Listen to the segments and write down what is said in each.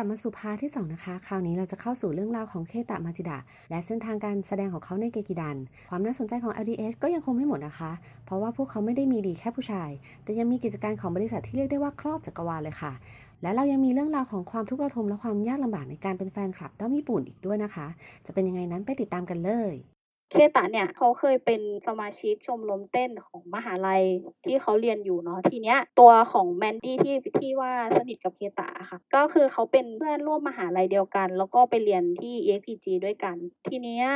ลับมาสู่พาที่2นะคะคราวนี้เราจะเข้าสู่เรื่องราวของเคตะมาจิดะและเส้นทางการแสดงของเขาในเกกิดัน ความน่าสนใจของ LDH ก็ยังคงไม่หมดนะคะ เพราะว่าพวกเขาไม่ได้มีดีแค่ผู้ชาย แต่ยังมีกิจการของบริษัทที่เรียกได้ว่าครอบจักรวาลเลยค่ะและเรายังมีเรื่องราวของความทุกข์ระทมและความยากลำบากในการเป็นแฟนคลับด้อมญี่ปุ่นอีกด้วยนะคะ จะเป็นยังไงนั้นไปติดตามกันเลย เคตะเนี่ยเขาเคยเป็นสมาชิกชมรมเต้นของมหาลัยที่เขาเรียนอยู่เนาะทีเนี้ยตัวของแมนดี้ที่ที่ว่าสนิทกับเคตะค่ะ ก็คือเขาเป็นเพื่อนร่วมมหาลัยเดียวกัน แล้วก็ไปเรียนที่ EXPG ด้วยกัน ทีเนี้ย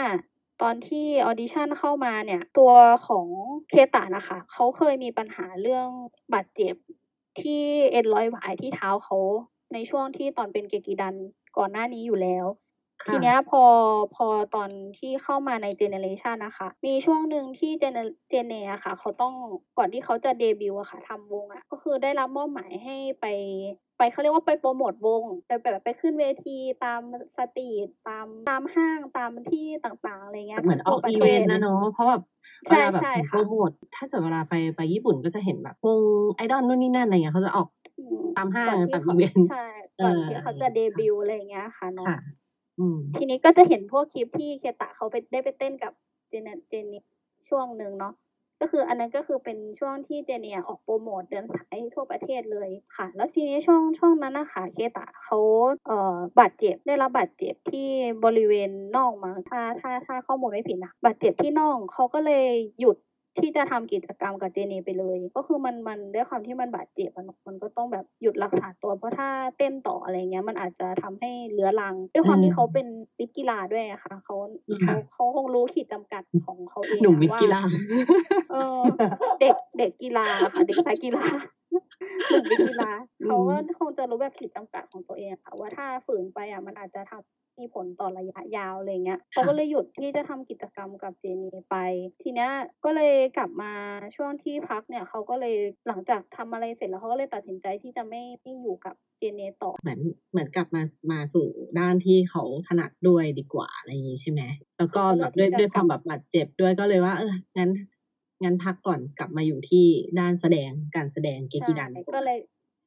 ตอนที่ audition เข้ามาเนี่ย ตัวของเคตะนะคะเขาเคยมีปัญหาเรื่องบาดเจ็บที่เอ็นร้อยหวายที่เท้าเขาในช่วงที่ตอนเป็นเกกิดันก่อนหน้านี้อยู่แล้ว ทีเนี้ยพอพอตอนที่เข้ามาในเจเนเรชันนะคะ มีช่วงหนึ่งที่เจเนเจเนอะค่ะ เขาต้องก่อนที่เขาจะเดบิวต์อะค่ะทำวงอะก็คือได้รับมอบหมายให้ไปไปเขาเรียกว่าไปโปรโมทวงไปแบบไปขึ้นเวทีตาม street ตามตามห้างตามที่ต่างๆอะไรเงี้ยเหมือนออกทั่วประอีเวนต์นะเนาะเพราะแบบใช่เวลาแบบใช่ค่ะโปรโมทถ้าเกิดเวลาไปไปญี่ปุ่นก็จะเห็นแบบวงไอดอลนู่นนี่นั่นอะไรเงี้ยเขาจะออกอืมตามห้างก่อนที่ตามเขาอีเวนต์ใช่ก่อนที่เออเขาจะเดบิวต์อะไรเงี้ยค่ะเนาะค่ะอืม ทีนี้ก็จะเห็นพวกคลิปที่เคตะเขาไปได้ไปเต้นกับเจเนเจเนนี่ช่วงหนึ่งเนาะก็คืออันนั้นก็คือเป็นช่วงที่เจเนเนี่ยออกโปรโมทเดินสายทั่วประเทศเลยค่ะ แล้วทีนี้ช่วงช่วงนั้นนะคะเคตะเขาเอ่อบาดเจ็บได้รับบาดเจ็บที่บริเวณน่องมั้งถ้าถ้าถ้าข้อมูลไม่ผิดนะบาดเจ็บที่น่องเขาก็เลยหยุด ที่จะทำกิจกรรมกับเจเนไปเลย ก็คือมันมันด้วยความที่มันบาดเจ็บมันมันก็ต้องแบบหยุดรักษาตัวเพราะถ้าเต้นต่ออะไรเงี้ย มันอาจจะทำให้เรื้อรัง ด้วยความอืมที่เขาเป็นวิทย์กีฬาด้วยอะค่ะเขาค่ะเขาเขาคงรู้ขีดจำกัดของเขาเองหนุ่มอะวิทย์กีฬาเออเด็กเด็กกีฬาค่ะเด็กนักกีฬาหนุ่มวิทย์กีฬาอืมเขาก็คงจะรู้แบบขีดจำกัดของตัวเองอะค่ะ ว่าถ้าฝืนไปอะมันอาจจะทำมีผลต่อระยะยาวอะไรเงี้ยเขาก็เลยหยุดที่จะทำกิจกรรมกับเจนีไป ทีเนี้ยก็เลยกลับมาช่วงที่พักเนี่ยเขาก็เลยหลังจากทำอะไรเสร็จแล้วเขาก็เลยตัดสินใจที่จะไม่ไม่อยู่กับเจเนต่อเหมือนเหมือนกลับมามาสู่ด้านที่เขาถนัดด้วยดีกว่าอะไรอย่างนี้ใช่ไหมแล้วก็แบบด้วยด้วยความแบบบาดเจ็บด้วยก็เลยว่าเอองั้น งั้นพักก่อนกลับมาอยู่ที่ด้านแสดงการแสดงเกกิดันใช่ก็เลย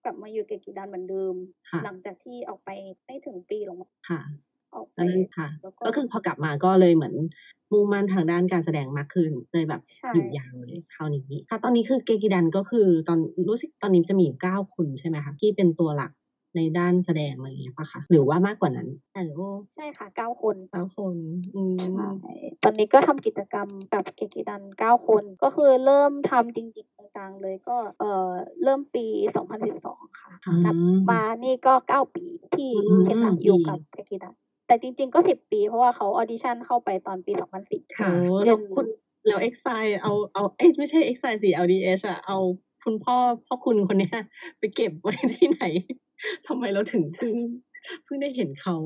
กลับมาอยู่เกกิดันเหมือนเดิมค่ะหลังจากที่ออกไปไม่ถึงปีหรอกมั้งค่ะออกไปอันนั้นค่ะแล้วก็คือพอกลับมาก็เลยเหมือนมุ่งมั่นทางด้านการแสดงมากขึ้นเลยแบบใช่อยู่ยาวเลยคราวนี้ค่ะตอนนี้คือเกกิดันก็คือตอนรู้สึกตอนนี้จะมีอยู่เก้าคนใช่ไหมคะที่เป็นตัวหลัก ในด้านแสดงอะไรอย่างเงี้ยปะคะหรือว่ามากกว่านั้นฮัลโหลใช่ค่ะเก้าคนเก้าคนอืมใช่ตอนนี้ก็ทำกิจกรรมกับเกกิดันเก้าคน ก็คือเริ่มทำจริงๆจังๆเลยก็เอ่อเริ่มปี2012ค่ะอืมนับมานี่ก็เก้าปีที่อืมเคตะอยู่ดีกับเกกิดันแต่จริงๆก็สิบปีเพราะว่าเขาออดิชั่นเข้าไปตอนปี2010ค่ะเดืแล้อวนคุณแล้วเอ็กไซเอาเอาเอ้ยไม่ใช่เอ็กไซสิ LDH อะเอาคุณพ่อพ่อคุณคนเนี้ยไปเก็บไว้ที่ไหน ทำไมเราถึงเพิ่งเพิ่งได้เห็นเขา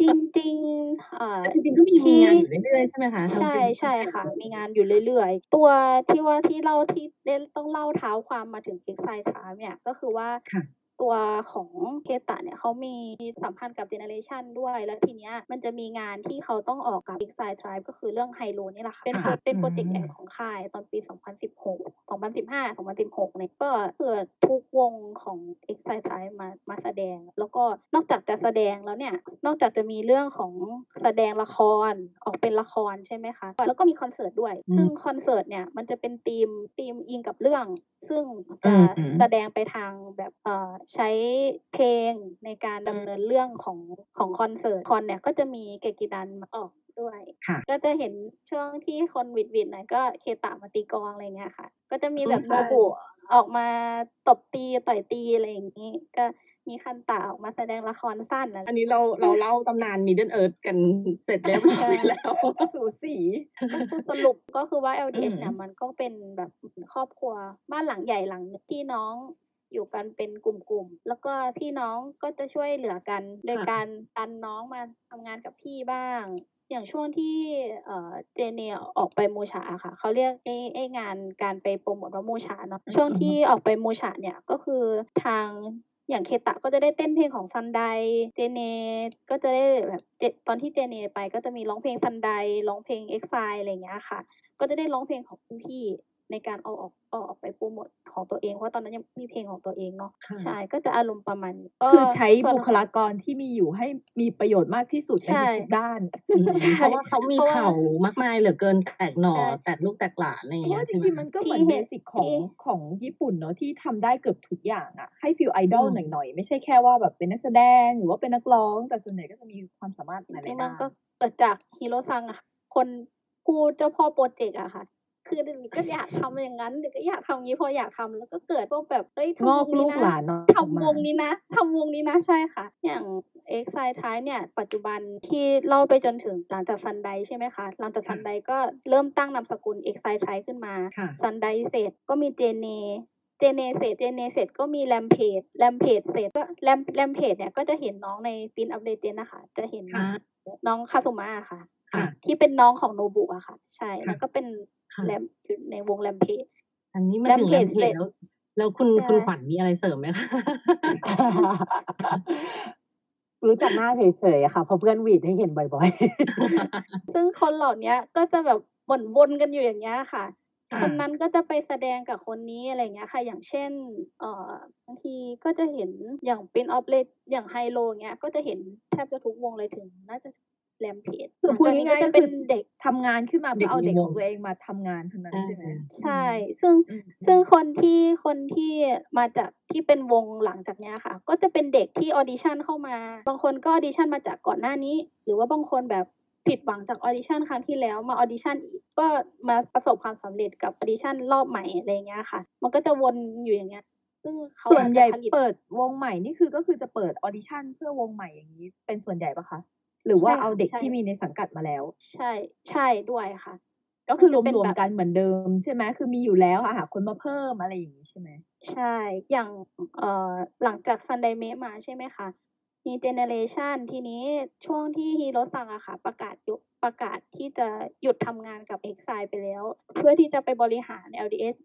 จริงๆเอ่อจริงๆก็มีมีงานอยู่เรื่อยๆใช่ไหมคะทั้งใช่ปีใช่ค่ะ มีงานอยู่เรื่อยๆ ตัวที่ว่าที่เล่าที่ได้ต้องเล่าเท้าความมาถึงเอ็กไซช้าเนี่ยก็คือว่าค่ะ ตัวของเคตะเนี่ยเขามีสัมพันธ์กับเจเนเรชันด้วย แล้วทีเนี้ยมันจะมีงานที่เขาต้องออกกับ e x i Tribe ก็คือเรื่องไฮโลนี่แหละค่ะ เป็นโปรค่ะเป็นโปรเจกต์อืมใหญ่ของค่ายตอนปี 2016 2015 2016 เนี่ยก็เกิดทุกวงของ e x i Tribe มามาแสดง แล้วก็นอกจากจะแสดงแล้วเนี่ย นอกจากจะมีเรื่องของแสดงละครออกเป็นละครใช่ไหมคะ แล้วก็มีคอนเสิร์ตด้วยอืมซึ่งคอนเสิร์ตเนี่ยมันจะเป็นธีมธีมอิงกับเรื่อง ซึ่งจะอืมอืมแสดงไปทางแบบเอ่อใช้เพลงในการดำเนินเรื่องของของคอนเสิร์ตคอนเนี่ยก็จะมีเกกิดันมาออกด้วยค่ะก็จะเห็นช่วงที่คนวิดวิดหน่อยก็เคตะมาตีกลองอะไรเงี้ยค่ะ ก็จะมีแบบใช่โนบุออกมาตบตีต่อยตีอะไรอย่างนี้ ก็มีคันตะออกมาแสดงละครสั้นอะไรอันนี้เราเราเล่าตำนาน Middle Earth กันเสร็จเรียบร้อยแล้วสูสีก็คือสรุปก็คือว่า LDH อืมเนี่ยมันก็เป็นแบบครอบครัวบ้านหลังใหญ่หลังหนึ่งพี่น้อง อยู่กันเป็นกลุ่มๆ แล้วก็พี่น้องก็จะช่วยเหลือกัน โดยการดันน้องมาทำงานกับพี่บ้าง อย่างช่วงที่เอ่อเจเนเนี่ยออกไป武者อะค่ะ เขาเรียกไอ้ไอ้งานการไปโปรโมทว่ามูชาเนาะ ช่วงที่ออกไปมูชาเนี่ยก็คือทางอย่างเคตะก็จะได้เต้นเพลงของซันได เจเนก็จะได้แบบเจตอนที่เจเนไปก็จะมีร้องเพลงซันไดร้องเพลง EXILE อะไรอย่างเงี้ยค่ะ ก็จะได้ร้องเพลงของคุณพี่ ในการเอาออกเอาออกไปโปรโมทของตัวเองเพราะตอนนั้นยังไม่มีเพลงของตัวเองเนาะค่ะใช่ก็จะอารมณ์ประมาณนี้ก็คือใช้ส่วนบุคลากรที่มีอยู่ให้มีประโยชน์มากที่สุดในใช่ทุกๆด้านอืมเพราะว่าเขามีเพราะว่าเข่ามากมายเหลือเกินแตกหน่อใช่แตกลูกแตกหลานอะไรอเพย่างราะเงี้ว่ายจใช่ไหมริงๆมันก็เหมือนที่เบเห็นสิกของที่ของญี่ปุ่นเนอะที่ทำได้เกือบทุกอย่างอะให้ฟิลไอดอลอืมหน่อยๆไม่ใช่แค่ว่าแบบเป็นนักแสดงหรือว่าเป็นนักร้องแต่ส่วนใหญ่ก็จะมีความสามารถหลายที่ๆมัด้านนก็เกิดจากฮิโรซังอะคนผู้เจ้าพ่อโปรเจกต์อะค่ะ คือเดี๋ยวนี้ก็อยากทำอย่างนั้นเดี๋ยวก็อยากทำอย่างนี้พออยากทำแล้วก็เกิดพวกแบบเฮ้ยงทำอวกงลูนี้กนะหลานเนาะทำวงนี้นะทำวงนี้นะใช่ค่ะ อย่าง X s i d e ท้ายเนี่ยปัจจุบันที่เล่าไปจนถึงหลังจากซันไดใช่ไหมคะ หลังจากซันไดก็เริ่มตั้งนามสกุล X s i d e ท้ายขึ้นมาค่ะซันไดเสร็จก็มีเจเนเจเนเสร็จเจเนเสร็จก็มีแรมเพจ Rampage เสร็จก็แรม Rampage เนี่ยก็จะเห็นน้องในปินอัปเดตนะคะ จะเห็นค่ะน้องคาสุมะค่ะค่ะ ที่เป็นน้องของโนบุอะค่ะ ใช่ค่ะแล้วก็เป็นค่ะแรมอยู่ในวง Rampageอันนี้มาถึงแรมเพจ Rampage เสร็จแล้วแล้วคุณใช่คุณขวัญมีอะไรเสริมไหมคะรู้จักหน้าเฉยๆอะค่ะเพราะเพื่อนหวีดให้เห็นบ่อยซึ่งคนเหล่าเนี้ยก็จะแบบวนวนๆกันอยู่อย่างเงี้ยค่ะค่ะ คนนั้นก็จะไปแสดงกับคนนี้อะไรเงี้ยค่ะ อย่างเช่น เอ่อบางทีก็จะเห็นอย่างเป็นออฟเลตอย่างไฮโลเงี้ย ก็จะเห็นแทบจะทุกวงเลยถึง น่าจะ แรมเพจๆคือพูดหลังจากนี้ง่ายๆก็ก็จะเป็คืนอเด็กทำงานขึ้นมาเพื่อเอาเด็เด็กกในขวองงตัวเองมาทำงานทั้งนั้นเออใช่ไหมใช่ ซึ่งอืมซึ่งคนที่คนที่มาจากที่เป็นวงหลังจากเนี้ยค่ะ ก็จะเป็นเด็กที่ audition เข้ามา บางคนก็ audition มาจากก่อนหน้านี้ หรือว่าบางคนแบบผิดหวังจาก audition ครั้งที่แล้วมา audition อีกก็มาประสบความสำเร็จกับ audition รอบใหม่อะไรเงี้ยค่ะ มันก็จะวนอยู่อย่างเงี้ยซึ่งเขาส่วนใหญ่อาจจะผลิตเปิดวงใหม่นี่คือก็คือจะเปิดออดิชั่นเพื่อวงใหม่อย่างนี้เป็นส่วนใหญ่ปะคะ หรือว่าใช่ค่ะเอาเด็กใช่ที่มีในสังกัดมาแล้ว ใช่ ใช่ด้วยค่ะ ก็คือมันจะเป็นรวมแบบๆกันเหมือนเดิมใช่ไหมคือมีอยู่แล้วอะหาคนมาเพิ่มอะไรอย่างนี้ใช่ไหมใช่ อย่างเอ่อหลังจากซันไดเมะมาใช่ไหมคะมีเจเนเรชันทีนี้ช่วงที่ฮิโรซังอะค่ะ ประกาศยุประกาศที่จะหยุดทำงานกับ EXILE ไปแล้ว เพื่อที่จะไปบริหาร LDH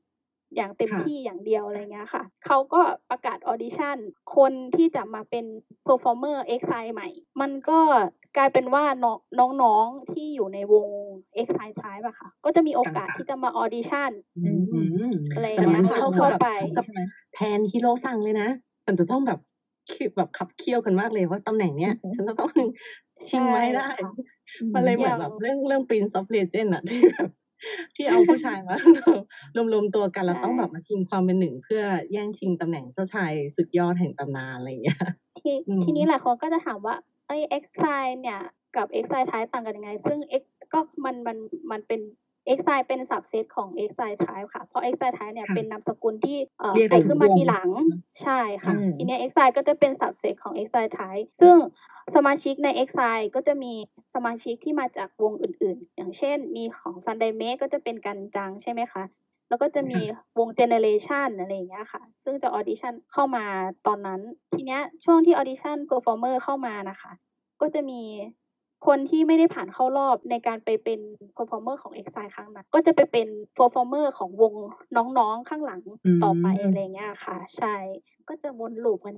อย่างเต็มค่ะที่อย่างเดียวอะไรเงี้ยค่ะ เขาก็ประกาศ audition คนที่จะมาเป็น performer EXILE ใหม่ มันก็ กลายเป็นว่าน้องน้องๆที่อยู่ในวง EXILE TRIBE อะค่ะ ก็จะมีโอกาสที่จะมา auditionอืมอืมอะไรจะมาเงี้ยเข้าเข้ากับไปกับแทนฮิโร่ซังเลยนะ มันจะต้องแบบคิดแบบขับเคี่ยวกันมากเลยว่าตำแหน่งเนี้ยอือฮึฉันจะต้องชิงไว้ได้ใช่ค่ะมันเลยเหมือนอย่างแบบเรื่องเรื่อง Prince of Legend อะที่แบบที่เอาผู้ชายมารวมๆตัวกันแล้วใช่ต้องแบบมาชิงความเป็นหนึ่งเพื่อแย่งชิงตำแหน่งเจ้าชายสุดยอดแห่งตำนานอะไรอย่างเงี้ยทีอืมทีนี้หลายคนก็จะถามว่า ไอ้ X i เนี่ยกับ X i ท้ายต่างกันยังไง ซึ่ง X ก็มันมันมันเป็น EXILE เป็น subset ของ EXILE TRIBE ค่ะ เพราะ X i ท้ายเนี่ยค่ะเป็นนามสกุลที่เอ่อเรียกเกิดขึ้นมาเป็นวงทีหลังใช่ค่ะอืมทีเนี้ย EXILE ก็จะเป็น subset ของ EXILE TRIBE ซึ่งสมาชิกใน X i ก็จะมีสมาชิกที่มาจากวงอื่นๆ อย่างเช่นมีของ ซันไดเมะ ก็จะเป็นกันจังใช่ไหมคะ แล้วก็จะมีวงเจเนเรชันอะไรอย่างเงี้ยค่ะ ซึ่งจะ audition เข้ามาตอนนั้น ทีเนี้ยช่วงที่ audition performer เข้ามานะคะ ก็จะมีคนที่ไม่ได้ผ่านเข้ารอบในการไปเป็นเพอร์ฟอร์เมอร์ของ e x i ครั้งนั้น ก็จะไปเป็นเพอร์ฟอร์เมอร์ของวงน้องๆข้างหลังอืมต่อไปอะไรเงี้ยค่ะ ใช่ ก็จะวนลูปกัน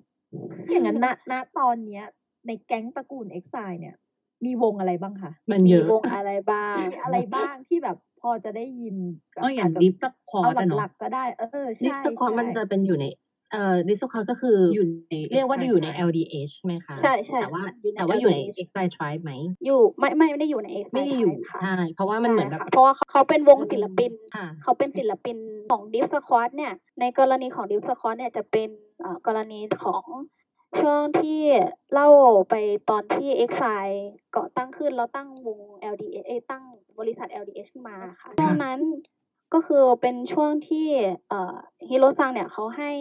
อย่างนั้นณณตอนเนี้ย ในแก๊งตระกูลเอ็กซเนี่ย มีวงอะไรบ้างคะมันมีเยอะวงอะไรบ้างมีอะไรบ้างที่แบบพอจะได้ยินแบบก็อย่างจจะดิฟสควอเอาตอะหเนาะลักๆก็ได้เออใช่ดิฟสควอตใช่มันจะเป็นอยู่ในเอ่อดิฟสควอตก็คืออยู่ในเรียกว่าอยู่ใน LDH ใช่ไหมคะใช่ใช่แต่ว่าอยู่ในแต่ว่าอยู่ใน LDH Exile Tribe ไหมอยู่ไม่ไม่ไม่ได้อยู่ใน e x i ไม่ได้อยู่ค่ะใช่ เพราะว่ามันเหมือนแบบใช่ค่ะเพราะว่าเขาเขาเป็นวงศิลปินค่ะเขาเป็นศิลปินของดิฟสควอตเนี่ยในกรณีของดิฟสควอตเนี่ยจะเป็นเอ่อกรณีของ ช่วงที่เล่าไปตอนที่ e x i เกาะตั้งขึ้นแล้วตั้งวง LDH เอ้ยตั้งบริษัท LDH ขึ้นมาค่ะช่วงนั้นก็คือเป็นช่วงที่เอ่อฮิโรซังเนี่ยเขาให้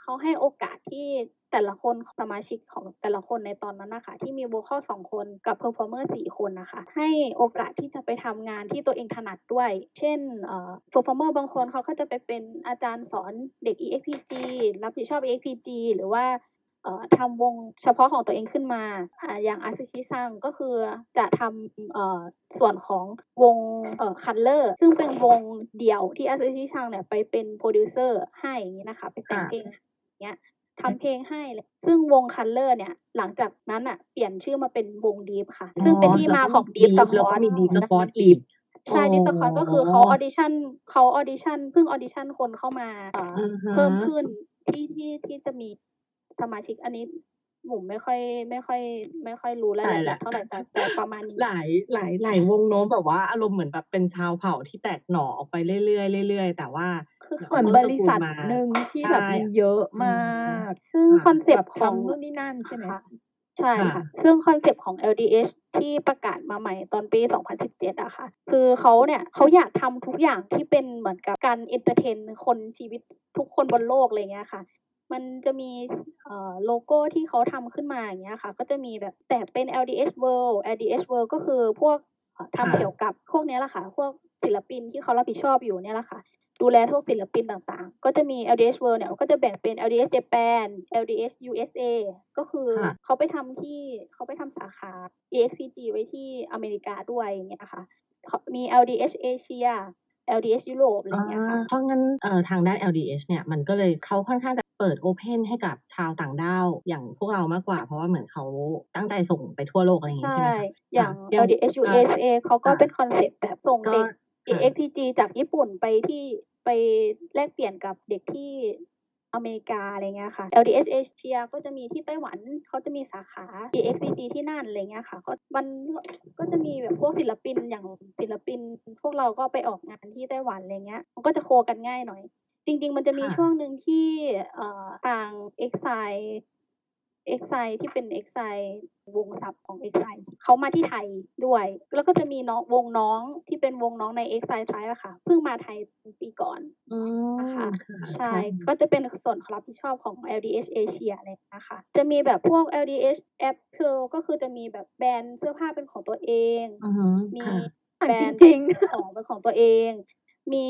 เขาให้โอกาสที่แต่ละคนสมาชิกของแต่ละคนในตอนนั้นนะคะที่มี vocal สองคนกับ performer สี่คนนะคะ ให้โอกาสที่จะไปทำงานที่ตัวเองถนัดด้วย เช่นเอ่อ performer บางคนเขาก็จะไปเป็นอาจารย์สอนเด็ก EXPG รับผิดชอบ EXPG หรือว่าเอ่อ ทำวงเฉพาะของตัวเองขึ้นมาอ่าอย่างอัตสึชิซังก็คือจะทำเอ่อส่วนของวงเอ่อ COLOR ซึ่งเป็นวงเดี่ยวที่อัตสึชิซังเนี่ยไปเป็นโปรดิวเซอร์ให้อย่างนี้นะคะ ไปแต่งค่ะเพลงอย่างเงี้ยทำเพลงให้เลยซึ่งวง COLOR เนี่ย หลังจากนั้นอะ เปลี่ยนชื่อมาเป็นวง DEEP ค่ะ ซึ่งเป็นที่มาของดีฟส Deep คแล้วอก็ร์มี Deep Squad อีกใช่อ๋อ Deep Squad ก็คือเขาออดิชั่นเขาออดิชั่นเพิ่งออดิชั่นคนเข้ามาเอ่อออือฮะเพิ่มขึ้นที่ที่ที่จะมี สมาชิกอันนี้หมุมไม่ค่อยไม่ค่อย ไม่ค่อยรู้รายละเอียดเท่าไหร่แต่แต่ประมาณนี้หลายหลายหลายวงโน้มแบบว่าอารมณ์เหมือนแบบเป็นชาวเผ่าที่แตกหน่อออกไปเรื่อยๆเรื่อยๆแต่ว่าคือเหมือนบริษัทหนึ่งที่แบบใช่มีเยอะมากซึ่งค่ะคอนเซปแบบต์ของทำนู่นนี่นั่นใช่ไหมค่ะใช่ค่ะค่ะ ซึ่งคอนเซปต์ของ LDH ที่ประกาศมาใหม่ตอนปี 2017อะค่ะ คือเขาเนี่ยเขาอยากทำทุกอย่างที่เป็นเหมือนกับการ entertainคนชีวิตทุกคนบนโลกอะไรเงี้ยค่ะ มันจะมีเอ่อโลโก้ที่เขาทำขึ้นมาอย่างเงี้ยค่ะ ก็จะมีแบบแต่เป็น LDH World LDH World ก็คือพวกเอ่อค่ะทำเกี่ยวกับพวกเนี้ยแหละค่ะ พวกศิลปินที่เขารับผิดชอบอยู่เนี่ยแหละค่ะ ดูแลพวกศิลปินต่างๆ ก็จะมี LDH World เนี่ยก็จะแบ่งเป็น LDH Japan LDH USA ก็คือค่ะเขาไปทำที่เขาไปทำสาขา EXPG ไว้ที่อเมริกาด้วยอย่างเงี้ยค่ะเขามี LDH Asia LDH ยุโรปอะไรอย่างเงี้ยค่ะเพราะงั้นเอ่อทางด้าน LDH เนี่ยมันก็เลยเขาค่อนข้างจะเปิด open ให้กับชาวต่างด้าวอย่างพวกเรามากกว่า เพราะว่าเหมือนเขาตั้งใจส่งไปทั่วโลกอะไรอย่างงี้ใช่ไหมใช่คะอย่างเดี๋ยว LDH อ่า USA เขาก็อ่าเป็นคอนเซ็ปต์แบบส่งก็เด็กค่ะ EXPG จากญี่ปุ่นไปที่ไปแลกเปลี่ยนกับเด็กที่ อเมริกาอะไรเงี้ยค่ะ LDH Asia ก็จะมีที่ไต้หวันเขาจะมีสาขา EXPG ที่นั่นอะไรเงี้ยค่ะก็มันก็จะมีแบบพวกศิลปินอย่างศิลปิน พวกเราก็ไปออกงานที่ไต้หวันอะไรเงี้ยมันก็จะโคกันง่ายหน่อย จริง ๆ มันจะมีค่ะช่วงหนึ่งที่เอ่อ ทาง Exile Exile ที่เป็น Exile วงซับของ Exile เขามาที่ไทยด้วย แล้วก็จะมีน้องวงน้องที่เป็นวงน้องใน Exile Tribe อะค่ะ เพิ่งมาไทยปีก่อนอืมนะคะค่ะใช่ก็จะเป็นส่วนรับผิดชอบของ LDH Asia เลยนะคะจะมีแบบพวก LDH Apple ก็คือจะมีแบบแบรนด์เสื้อผ้าเป็นของตัวเองอือฮึมีค่ะอ่านแบรจนด์ริงของเป็นของตัวเอง มี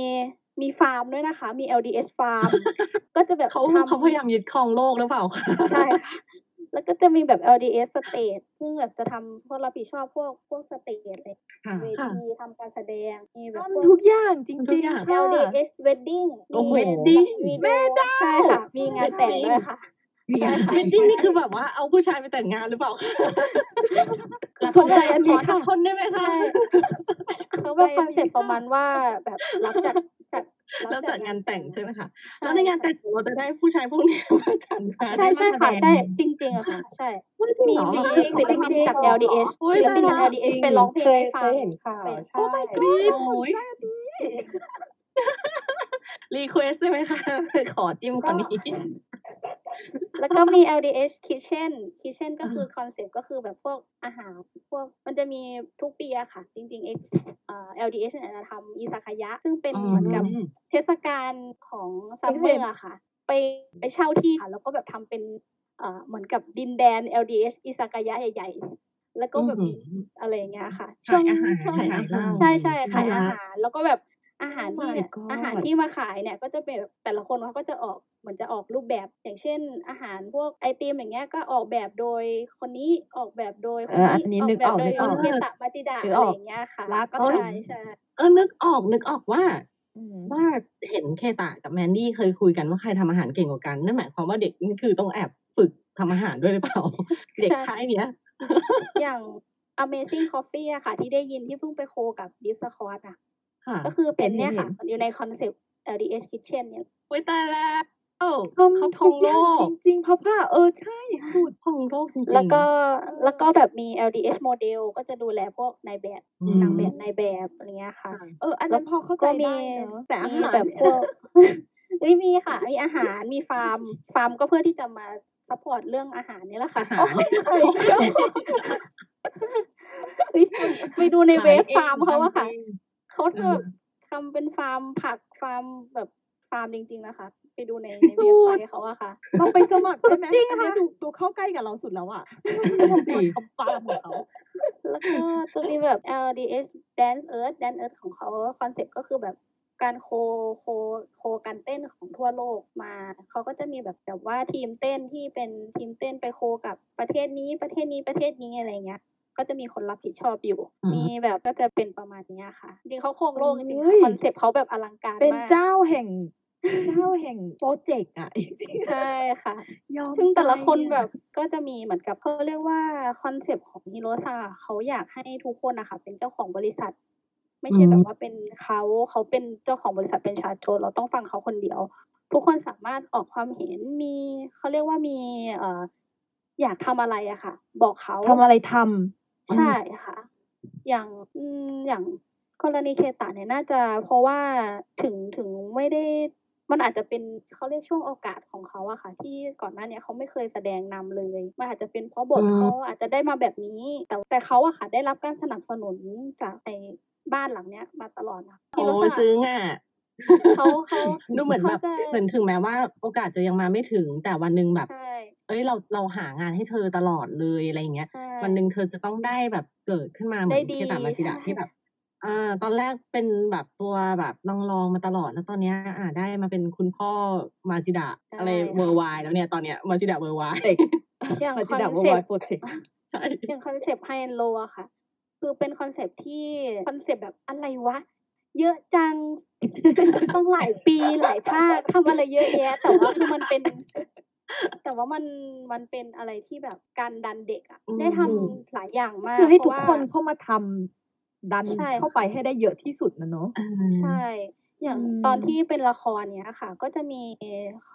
มีฟาร์มด้วยนะคะ มี LDH ฟาร์มก็จะแบบเขาทำเขาพยายามยึดครองโลกหรือเปล่าคะใช่ค่ะ แล้วก็จะมีแบบ LDS stage ซึ่งแบบจะทำพวกรับผิดชอบพวกพวกสเตจเลยค่ะเวค่ะทีทำการแสดงมีแบบๆพวทำทุกกอย่างจทุริกงอย่างๆค่ะ LDH wedding โอ้โหมี wedding วิดีแม่โอเจ้าใช่ค่ะ มีงานแต่งด้วยค่ะมีงานใช่เวดดิ้งนี่คือแบบว่าเอาผู้ชายไปแต่งงานหรือเปล่าคะสนใจอันขนี้อสัค่ะกคนได้ไหมคะใช่เขาแบบคอนเซ็ปต์ประมาณว่าแบบรับจัด จัดแล้วจัดงานแต่งใช่ไหมคะใช่แล้วในงานแต่งของเราจะได้ผู้ชายพวกนี้มาจัดงานใช่ใช่ค่ะได้มาแสดงใช่จริงๆอะค่ะใช่ไม่จริงมีเหรอมีจริงศิลปินจาก LDH โอ้ยศิลปินจากตายละ LDH ไปร้องเพลงให้ฟังเคยเห็นข่าวเป็นใช่โอ้ my กรี๊ god ดโอ้ยrequest ได้ไหมคะ ขอจิ้มคนนี้ แล้วก็มี LDH Kitchen Kitchen ก็คือคอนเซ็ปต์ก็คือแบบพวกอาหาร พวกมันจะมีทุกปีอะค่ะ จริงๆ X เอ่อ LDH เนี่ยจะทำอิซากายะ ซึ่งเป็นเหมือนกับเทศกาลของ summer อะค่ะ ไปไปเช่าที่ค่ะ แล้วก็แบบทำเป็นเอ่อเหมือนกับดินแดน LDH อิซากายะใหญ่ ๆแล้วก็แบบมีอะไรอย่างเงี้ยค่ะขายอาหารช่วงขายอาหารใช่ใช่ใช่ขายไหมอาหารแล้วก็แบบ อาหาร Oh ที่ my เนี่ย god อาหารที่มาขายเนี่ยก็จะเป็นแบบแต่ละคนเขาก็จะออกเหมือนจะออกรูปแบบ อย่างเช่น อาหารพวกไอติมอย่างเงี้ยก็ออกแบบโดยคนนี้ออกแบบโดยคนเอออันนี้นี้นึกแบบออกโดยนึกออกเมตะมาติดานึอะกอไรอกอย่างเงี้ยค่ะรักก็ใช่ใช่เออนึกออกนึกออกว่าอืมว่าเห็นเคตะกับแมนดี้เคยคุยกันว่าใครทำอาหารเก่งกว่ากันนั่นหมายความว่าเด็กนี่คือต้องแอบฝึกทำอาหารด้วยหรือเปล่า เด็กค่ายเนี้ยอย่าง Amazing Coffee อะค่ะ ที่ได้ยินที่เพิ่งไปโคกับ Discord อะค่ะ ก็คือเป็นเนี่ยเห็นค่ะอยู่ในคอนเซปต์ LDH Kitchen เนี่ยอุ้ยตายแล้วทำเขาททุอกงอโลย่างกจริงๆเพราะว่าเออใช่สุดทองโลกจริงๆแล้วก็แล้วก็แบบมี LDH Model ก็จะดูแลพวกนายแบบอืมนางแบบนายแบบอะไรเงี้ยค่ะค่ะเอออันนั้นพอเข้าใจก็มีได้เนอะแต่อามีหารแบบพวกเฮ้ยมีค่ะ มีอาหารมีฟาร์ม ฟาร์มก็เพื่อที่จะมา support เรื่องอาหารนี่แหละค่ะอาหารโอ้ยเฮ้ยเฮ้ยไปดูในเว็บฟาร์มเขาอะค่ะ เขาทำแบบทำเป็นฟาร์มผักฟาร์มแบบฟาร์มจริง ๆ นะคะ ไปดูในในเว็บไซต์เขาอะค่ะ เราไปสมัครได้ไหมจริงอันค่ะนี้ดูดูเข้าใกล้กับเราสุดแล้วอะสิทำฟาร์มของเขา แล้วก็จะมีแบบ LDH Dance Earth Dance Earth ของเขาคอนเซ็ปต์ก็คือแบบการโคโคโคการเต้นของทั่วโลกมา เขาก็จะมีแบบแบบว่าทีมเต้นที่เป็นทีมเต้นไปโคกับประเทศนี้ประเทศนี้ประเทศนี้อะไรเงี้ย ก็จะมีคนรับผิดชอบอยู่อืมมีแบบก็จะเป็นประมาณเนี้ยค่ะ จริงๆเขาครองโลกจริงๆเฮ้ค่ะยคอนเซ็ปต์เขาแบบอลังการเป็นมากเจ้าแห่งเจ้าแห่งโปรเจกต์อะจริงๆใช่ค่ะยอมซึ่งแต่ละคนใจอแบบก็จะมีเหมือนกับเขาเรียกว่าคอนเซปต์ของฮิโรซาเขาอยากให้ทุกคนนะคะเป็นเจ้าของบริษัท ไม่ใช่อืมแบบว่าเป็นเขาเขาเป็นเจ้าของบริษัทเป็นชาโจเราต้องฟังเขาคนเดียว ทุกคนสามารถออกความเห็นมีเขาเรียกว่ามีเอ่ออยากทำอะไรอะค่ะ บอกเขาทำอะไรทำ ใช่ค่ะ อย่างอืมอย่างกรณีเคตะเนี่ยน่าจะเพราะว่าถึงถึงไม่ได้มันอาจจะเป็นเขาเรียกช่วงโอกาสของเขาอะค่ะ ที่ก่อนหน้าเนี้ยเขาไม่เคยแสดงนำเลยมันอาจจะเป็นเพราะบทอืมเขาอาจจะได้มาแบบนี้ แต่แต่เขาอะค่ะได้รับการสนับสนุนจากในบ้านหลังเนี้ย มาตลอดนะโอ้ที่ลักษณะซึ้งอะเขาเขาดูเหมือนแบบเขาจะเหมือนถึงแม้ว่าโอกาสจะยังมาไม่ถึงแต่วันหนึ่งแบบใช่ เอ้ยเราเราหางานให้เธอตลอดเลยอะไรอย่างเงี้ยใช่วันหนึ่งเธอจะต้องได้แบบเกิดขึ้นมาเหมืได้อนดีเคตามาจิดะใช่ที่แบบอ่าตอนแรกเป็นแบบตัวแบบลองๆมาตลอดแล้วตอนเนี้ยอ่าได้มาเป็นคุณพ่อมาจิดะอะไรเวอร์ไวแล้วเนี่ยตอนเนี้ยมาจิดะเวอร์ไวเด็กอย่างมาคจิอนดาเซ็วาปยต์โปรเจกต์ใช่อย่างคอนเซปต์ไฮโลอะค่ะ คือเป็นคอนเซปต์ที่คอนเซปต์แบบอะไรวะเยอะจังต้องหลายปีหลายภาคทำอะไรเยอะแยะ แต่ว่าคือมันเป็น แต่ว่ามันมันเป็นอะไรที่แบบการดันเด็กอะได้ทำหลายอย่างมากคือให้ทุกเพคราะนว่าเข้ามาทำดันใช่เข้าไปให้ได้เยอะที่สุดนะเนาะเออใช่ อย่างอืมตอนที่เป็นละครเนี้ยค่ะ ก็จะมีเ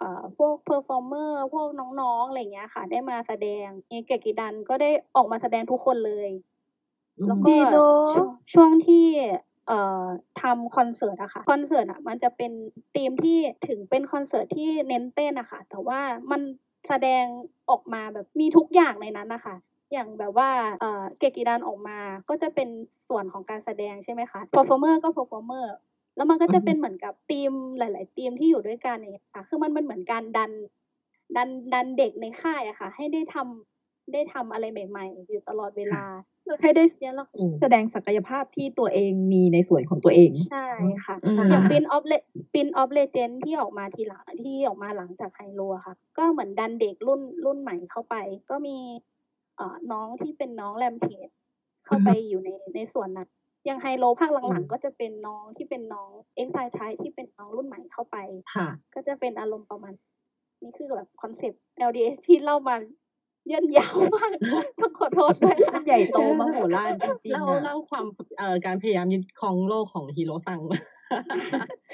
อ่อพวก performer พวกน้องๆอะไรเงี้ยค่ะ ได้มาแสดงเอ่อเกกิดันก็ได้ออกมาแสดงทุกคนเลย แล้วก็ดีเนอะช่วงช่วงที่ เอ่อทำคอนเสิร์ตอะค่ะคอนเสิร์ตอะมันจะเป็นธีมที่ถึงเป็นคอนเสิร์ตที่เน้นเต้นอะค่ะแต่ว่ามันแสดงออกมาแบบมีทุกอย่างในนั้นนะคะอย่างแบบว่าเอ่อเกกิดันออกมาก็จะเป็นส่วนของการแสดงใช่ไหมคะ performer ก็ performer แล้วมันก็จะเป็นเหมือนกับธีมหลายๆธีมที่อยู่ด้วยกันองเงี้ยค่ะ คือมันมันเหมือนการดัน ดันดันเด็กในค่ายอะค่ะ ให้ได้ทำ ได้ทำอะไรใหม่ ๆ อยู่ตลอดเวลาให้ได้เนี่ยเราอืมแสดงศักยภาพที่ตัวเองมีในส่วนของตัวเอง ใช่ค่ะอืมอย่าง Pin of Le Pin of Legend ที่ออกมาทีหลังที่ออกมาหลังจากไฮโลอะค่ะ ก็เหมือนดันเด็กรุ่นรุ่นใหม่เข้าไป ก็มีเอ่อน้องที่เป็นน้องแรมเพจเข้าไปอยู่ในในส่วนนั้นอย่าง HiGH&LOW ภาคหลังอืมๆก็จะเป็นน้องที่เป็นน้องเอ็กไซไทที่เป็นน้องรุ่นใหม่เข้าไปค่ะก็จะเป็นอารมณ์ประมาณ นี่คือแบบคอนเซปต์ LDH ที่เล่ามา เย่นยาวมากต้องขอโทษด้วยมันใหญ่โตมโหฬารจริงเล่าๆอะเล่าความเอ่อการพยายามยึดครองโลกของ HIRO ซัง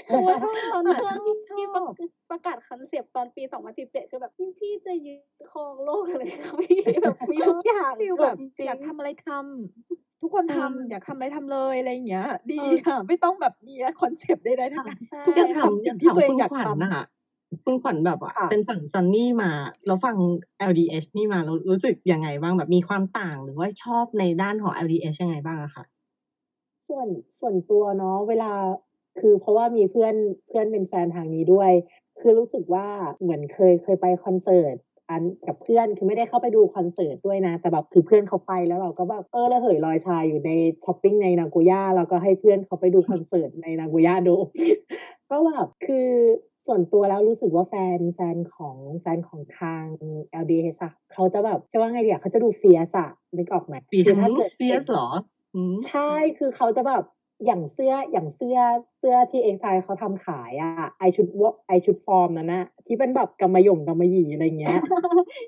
โอ้ยตอนอะช่วงชอบที่ประประกาศคอนเซปต์ตอนปี 2017 คือแบบพี่พี่จะยึดครองโลกอะไรเขาไม่แบบมีทุกอย่างฟิลแบแบบบจริงอยากทำอะไรทำทุกคนทำเอออยากทำอะไรทำเลยอะไรอย่างเงี้ย ดีเออค่ะ ไม่ต้องแบบมีคอนเซปต์ใดๆทั้งนั้นใช่ทุกอยากคนถามทำอสิ่ยางกที่ถามตัวเองคุณอยากขวัญทำน่ะคุ ณขวัญแบบว่าค่ะเป็นฝั่งจอนนี่มาแล้วฟัง LDH นี่มาเรารู้สึกยังไงบ้างแบบมีความต่างหรือว่าชอบในด้านของ LDH ยังไงบ้างอะคะส่วนส่วนตัวเนาะเวลาคือเพราะว่ามีเพื่อนเพื่อนเป็นแฟนทางนี้ด้วย คือรู้สึกว่าเหมือนเคยเคยไปคอนเสิร์ตกันกับเพื่อนคือไม่ได้เข้าไปดูคอนเสิร์ตด้วยนะ แต่แบบคือเพื่อนเขาไปแล้วเราก็แบบเออระเหยลอยชายอยู่ในช้อปปิ้งในนาโกย่าแล้วก็ให้เพื่อนเขาไปดูคอนเสิร์ตในนาโกย่าดู ก็แบบคือ ส่วนตัวแล้วรู้สึกว่าแฟนแฟนของแฟนของทาง LDH อะเขาจะแบบจะว่าไงดีอะเขาจะดู fierce อะนึกออกไหมพี่คือทั้งถ้าเกิด fierce หรออืมใช่คือเขาจะแบบอย่างเสื้ออย่างเสื้อเสื้อที่ EXILE เขาทำขายอะไอ้ชุดวอไอ้ชุดวอร์มนั้นนะที่เป็นแบบกำมะหย่งกำมะหยี่อะไรเงี้ย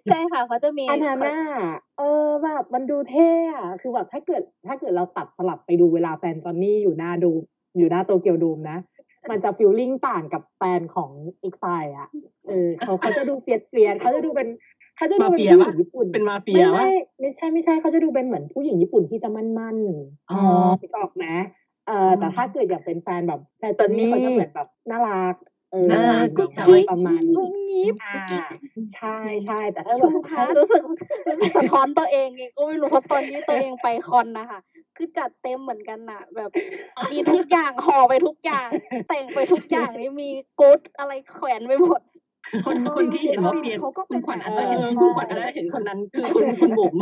ใช่ค่ะเขาจะมีอันนั้นน่ะเออแบบมันดูเท่อะคือแบบถ้าเกิดถ้าเกิดเราตัดสลับไปดูเวลาแฟน Johnny อยู่หน้าโดมอยู่หน้าโตเกียวโดมนะ มันจะ feeling ต่างกับแฟนของ EXILE อะเออเขาเขาจะดู fierce fierce เขาจะดูเป็นเขาจะดูเป็นมาเฟียผู้หปะญิงญี่ปุ่นเป็นมาเฟีไม่ยวะไม่ไม่ใช่ไม่ใช่เขาจะดูเป็นเหมือนผู้หญิงญี่ปุ่นที่จะมั่นมั่นๆอ๋อนึกออกไหมเออแต่ถ้าเกิดอยากเป็นแฟนแบบแฟนตอนนี้ตอนนี้เขาจะเหมือนแบบน่ารัก เออน่าอะไรกุ๊กอย่างเงี้ยกิ๊กประมาณกุ๊นี้กกิ๊บอ่าใช่ใช่แต่ถ้าชแบบมพัดรู้สึกรู้สึกสะท้อนตัวเองเองก็ไม่รู้เพราะตอนนี้ตัวเองไปคอนนะคะคือจัดเต็มเหมือนกันน่ะ แบบมีทุกอย่างห่อไปทุกอย่าง แต่งไปทุกอย่างนี่มีกู๊ดอะไรแขวนไปหมดคนคนที่เห็นว่าศิลปินเฟียสเขาก็คุเป็นคุณขวัญแบบอาจจะเห็นเออคุณขวัญอาจจะเห็นคนนั้นคือคุณคุณบุ๋ม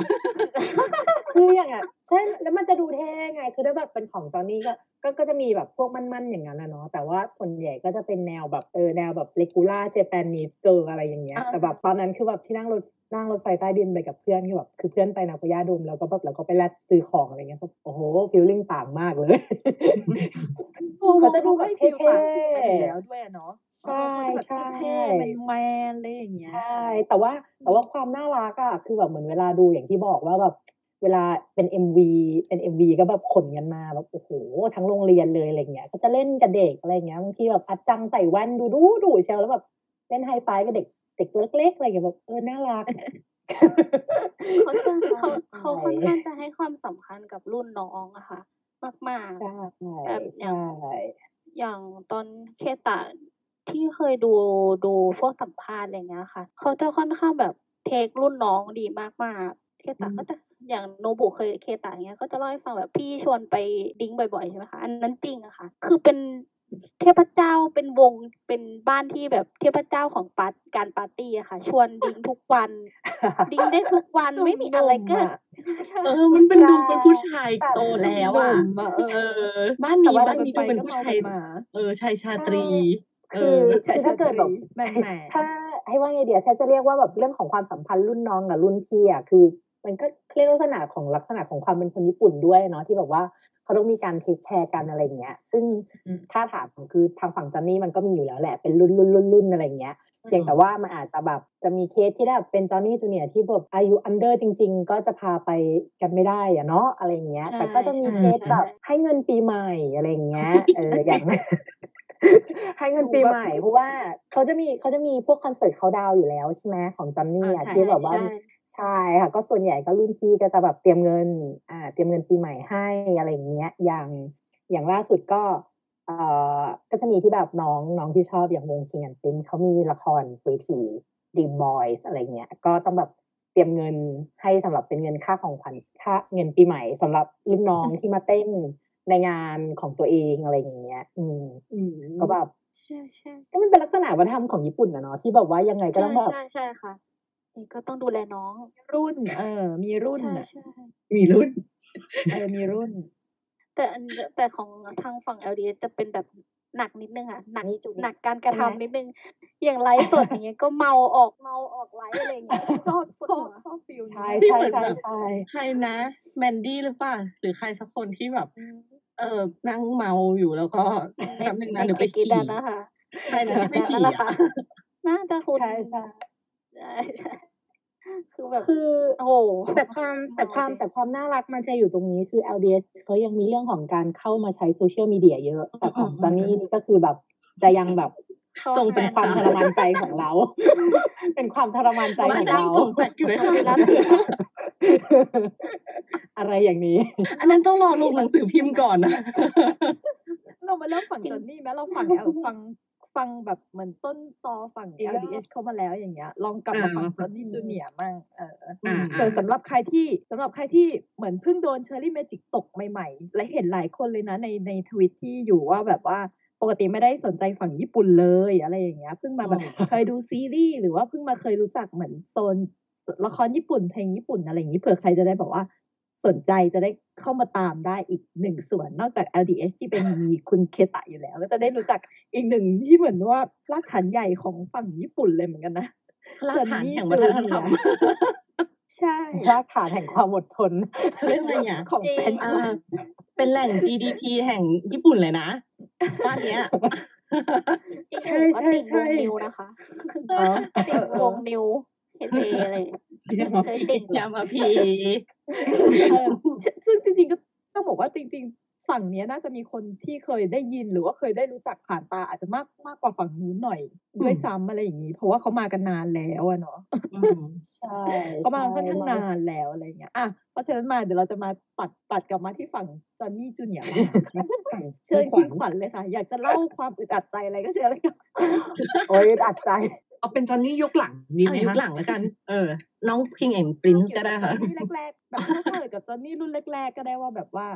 คืออย่างอะใช่แล้วมันจะดูเท่ไงคือถ้าแบบเป็นของตอนนี้ก็ก็ก็จะมีแบบพวกมั่นๆอย่างนั้นนะเนาะแต่ว่าส่วนใหญ่ก็จะเป็นแนวแบบเออแนวแบบ regular Japanese girl อะไรอย่างเงี้ยอ่าแต่แบบตอนนั้นคือแบบที่นั่งรถนั่งรถไฟใต้ดินไปกับเพื่อนคือแบบคือเพื่อนไปนาโกย่าโดมแล้วก็แบบเราก็ไปแลดซื้อของอะไรเงี้ยแบบโอ้โห feeling ต่างมากเลยเขาจะดูแบบเท่ๆฟิลต่างกันอยู่แล้วด้วยอะเนาะใช่เขาจะใช่แบบเท่ๆเป็นแมนๆอะไรอย่างเงี้ยใช่แต่ว่าแต่ว่าความน่ารักอะคือแบบเหมือนเวลาดูอย่างที่บอกว่าแบบ เวลาเป็นเอ็มวีเป็นเอ็มวีก็แบบขนกันมาแบบโอ้โหทั้งโรงเรียนเลยอะไรเงี้ย ก็จะเล่นกับเด็กอะไรเงี้ยบางทีแบบอัตจังใส่แว่นดูดูดูเชียวแล้วแบบเล่น high five กับเด็กเด็กตัวเล็กๆอะไรเงี้ยแบบเออน่ารักเขาจะเขาเขาค่อนข้างจะให้ความสำคัญกับรุ่นน้องอะค่ะ มากใช่ๆแบบอย่าใช่งอย่างตอนเคตะที่เคยดูดูพวกสัมภาษณ์อะไรเงี้ยค่ะ เขาจะค่อนข้างแบบเทครุ่นน้องดีมากๆเคตะก็จะ อย่างโนบุเคยเคตะเงี้ยก็จะเล่าให้ฟังแบบพี่ชวนไปดิ้งบ่อยๆใช่ไหมคะอันนั้นจริงอะค่ะ คือเป็นเทพเจ้าเป็นวงเป็นบ้านที่แบบเทพเจ้าของปาร์ตการปาร์ตี้อะค่ะ ชวนดิ้งทุกวัน ดิ้งได้ทุกวันไม่มีอะไรก็เออ มันเป็นใช่ดูเป็นผู้ชายโตแล้วอะหนุ่มอะเอเอออ บ้านแต่นี้ว่าบ้านนี้ดูเป็นผู้ชายมาเออชายชาตรีเอคืออคือถ้าเกิดแบบแม่แม่ถ้าให้ว่าไงเดียวถ้าจะเรียกว่าแบบเรื่องของความสัมพันธ์รุ่นน้องกับรุ่นพี่อะคือ มันก็เรียกลักษณะของลักษณะของความเป็นคนญี่ปุ่นด้วยเนาะที่แบบว่าเขาต้องมีการ take care กันอะไรอย่างเงี้ย ซึ่งถ้าถามคือทางฝั่ง Johnny มันก็มีอยู่แล้วแหละเป็นรุ่นรุ่นรุ่นรุ่นอะไรอย่างเงี้ยเพียงแต่ว่ามันอาจจะแบบจะมีเคสที่แบบเป็น Johnny Junior ที่แบบอายุ under จริง ๆ ก็จะพาไปกันไม่ได้อะเนาะอะไรอย่างเงี้ยใช่แต่ก็จะมีใช่เคสแบบให้เงินปีใหม่อะไรอย่างเงี้ยเอออย่างให้เงินปีใหม่เพราะว่าเขาจะมีเขาจะมีพวกคอนเสิร์ตเขาดาวน์อยู่แล้วใช่ไหมของจอห์นนี่อ่าอะใช่ที่แบบว่า ใช่ใช่ค่ะ ก็ส่วนใหญ่ก็รุ่นพี่ก็จะแบบเตรียมเงิน อ่า เตรียมเงินปีใหม่ให้อะไรอย่างเงี้ย อย่างอย่างล่าสุดก็เอ่อก็จะมีที่แบบน้องน้องที่ชอบอย่างวง King and Prince เขามีละครเวที Dream Boys อะไรเงี้ย ก็ต้องแบบเตรียมเงินให้สำหรับเป็นเงินค่าของขวัญค่าเงินปีใหม่สำหรับรุ่นน้องที่มาเต้นในงานของตัวเองอะไรอย่างเงี้ย อืมอืมก็แบบใช่ใช่ก็มันเป็นลักษณะวัฒนธรรมของญี่ปุ่นนะเนาะที่แบบว่ายังไงก็ใช่ต้องแบบใช่ใช่ค่ะนี่ ก็ต้องดูแลน้อง รุ่น เออ มีรุ่นใช่อะใช่มีรุ่น เออ มีรุ่น แต่อันแต่ของทางฝั่ง LDS จะเป็นแบบหนักนิดนึงอะหนักนี่จุดนี้หนักการกระทำใช่ไหมนิดนึง อย่างไลฟ์สดอย่างเงี้ยก็เมาออกเมาออกไลฟ์อะไรอย่างเงี้ยชอบชอบชอบ feelใช่ที่ใช่เหมือนใช่แบบใช่ใครนะแมนดี้หรือเปล่าหรือใครสักคนที่แบบ เออนั่งเมาอยู่แล้วก็แป๊บนึงนะเดี๋ยวไปฉี่ในนะคะใครนะที่ไปฉี่นั่นแหละอะค่ะน่าจะคุณใช่ใช่ ใช่ใช่คือแบบคือโอ้โหแต่ความแต่ความเมาเลยแต่ความน่ารักมันจะอยู่ตรงนี้คือ LDH เขายังมีเรื่องของการเข้ามาใช้โซเชียลมีเดียเยอะ แต่ของ Johnny นี่ก็คือแบบจะยังแบบส่งเป็นแฟความทรมานใจของเรา เป็นความทรมานใจของเราส่งแฟกซ์อยู่เลยค่ะอะไรอย่างนี้ อันนั้นต้องรอลงหนังสือพิมพ์ก่อนนะเรามาเริ่มฝั่ง Johnny ไหมเราฝั่ง L ฟัง ฟังแบบเหมือนต้นตอฝั่ง LDS เข้ามาแล้วอย่างเงี้ย ลองกลับมาอ่าฝั่ง Johnny Juniorมั่งเอออ่าแต่สำหรับใครที่สำหรับใครที่เหมือนเพิ่งโดน Cherry Magic ตกใหม่ๆ และเห็นหลายคนเลยนะในในทวิตที่อยู่ว่าแบบว่าปกติไม่ได้สนใจฝั่งญี่ปุ่นเลยอะไรอย่างเงี้ยเพิ่งมาแบบอืมเคยดูซีรีส์หรือว่าเพิ่งมาเคยรู้จักเหมือนโซนละครญี่ปุ่นเพลงญี่ปุ่นอะไรอย่างนี้เผื่อใครจะได้บอกว่า สนใจจะได้เข้ามาตามได้อีกหนึ่งส่วน นอกจาก LDS ที่เป็นมีคุณเคตะอยู่แล้ว ก็จะได้รู้จักอีกหนึ่งที่เหมือนว่ารากฐานใหญ่ของฝั่งญี่ปุ่นเลยเหมือนกันนะรากฐานแห่งวัฒนธรรมใช่รากฐานแห่งความอดทนเขาเรียกอะไรอะของแฟนอ่าเป็นแหล่ง GDP แห่งญี่ปุ่นเลยนะบ้านเนี้ยใช่ใช่ใช่ติดวงนิวนะคะอ๋อติดวงนิว เฮเทอะไรอย่างเงี้ยเคยติดยามาพีเออซึ่งซึ่งจริงๆก็ต้องบอกว่าจริง ๆ ฝั่งเนี้ยน่าจะมีคนที่เคยได้ยินหรือว่าเคยได้รู้จักผ่านตาอาจจะมากมากกว่าฝั่งนู้นหน่อยด้วยซ้ำอะไรอย่างนี้ เพราะว่าเขามากันนานแล้วอะเนาะอืมใช่เขามาค่อนข้างใช่นานแล้วอะไรเงี้ยอะเพราะฉะนั้นมาเดี๋ยวเราจะมาปัดปัดกลับมาที่ฝั่งจอนนี่จูเนียร์เชิญคุณขวัญเลยค่ะ อยากจะเล่าความอึดอัดใจอะไรก็เชิญเลยค่ะโอ้ยอัดใจ เอาเป็นจอนนี่ยกหลังดีไหมอายุคะหลังแล้วกัน เออ น้อง King and Prince ก็ได้ค่ะที่แรกๆแบบถ้าเกิดกับจอนนี่รุ่นแรก ๆ ก็ได้ว่าแบบว่า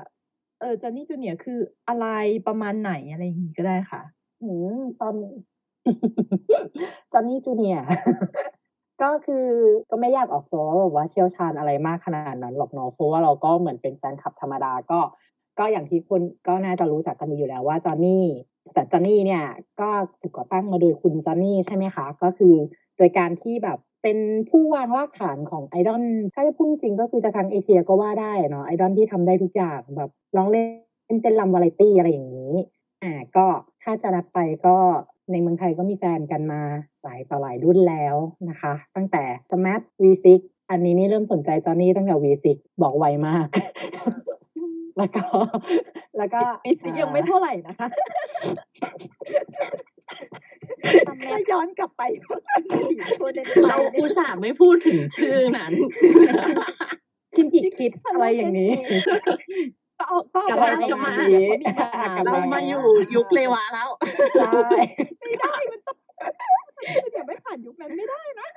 เออจอนนี่จูเนียร์คืออะไรประมาณไหนอะไรอย่างงี้ก็ได้ค่ะอืมตอนจอนนี่จูเนียร์ก็คือก็ไม่อยากออกตัวว่าแบบว่าเชี่ยวชาญอะไรมากขนาดนั้นหรอกเนาะเพราะว่าเราก็เหมือนเป็นแฟนคลับธรรมดาก็ ก็อย่างที่คุณก็น่าจะรู้จักกันดีอยู่แล้วว่าจอนนี่ แต่จอนนี่เนี่ยก็ถูกก่อตั้งมาโดยคุณจอนนี่ใช่ไหมคะ ก็คือโดยการที่แบบเป็นผู้วางรากฐานของไอดอลถ้าจะพูดจริงก็คือจะทั้งเอเชียก็ว่าได้เนาะไอดอลที่ทำได้ทุกอย่างแบบร้องเล่นเต้นรำวาไรตี้อะไรอย่างนี้อ่าก็ถ้าจะนับไปก็ในเมืองไทยก็มีแฟนกันมาหลายต่อหลายรุ่นแล้วนะคะ ตั้งแต่ SMAP V6 อันนี้นี่เริ่มสนใจจอนนี่ตั้งแต่วีซิกบอกไวมาก แล้วก็ แล้วก็ปีซิยังไม่เท่าไหร่นะคะถ้าย้อนกลับไปพวกกันสี่คนในเราอุตส่าห์ไม่พูดถึงชื่อนั้นคินกิคิดอะไรอย่างนี้ ก็เอาก็กลัเอาบมาไปกลับมาเดี๋ยวเขามีปัญหากลับเรามาอยู่ยุคเลวะแล้วใช่ไม่ได้มันต้องเดี๋ยวไม่ผ่านยุคนั้นไม่ได้นะ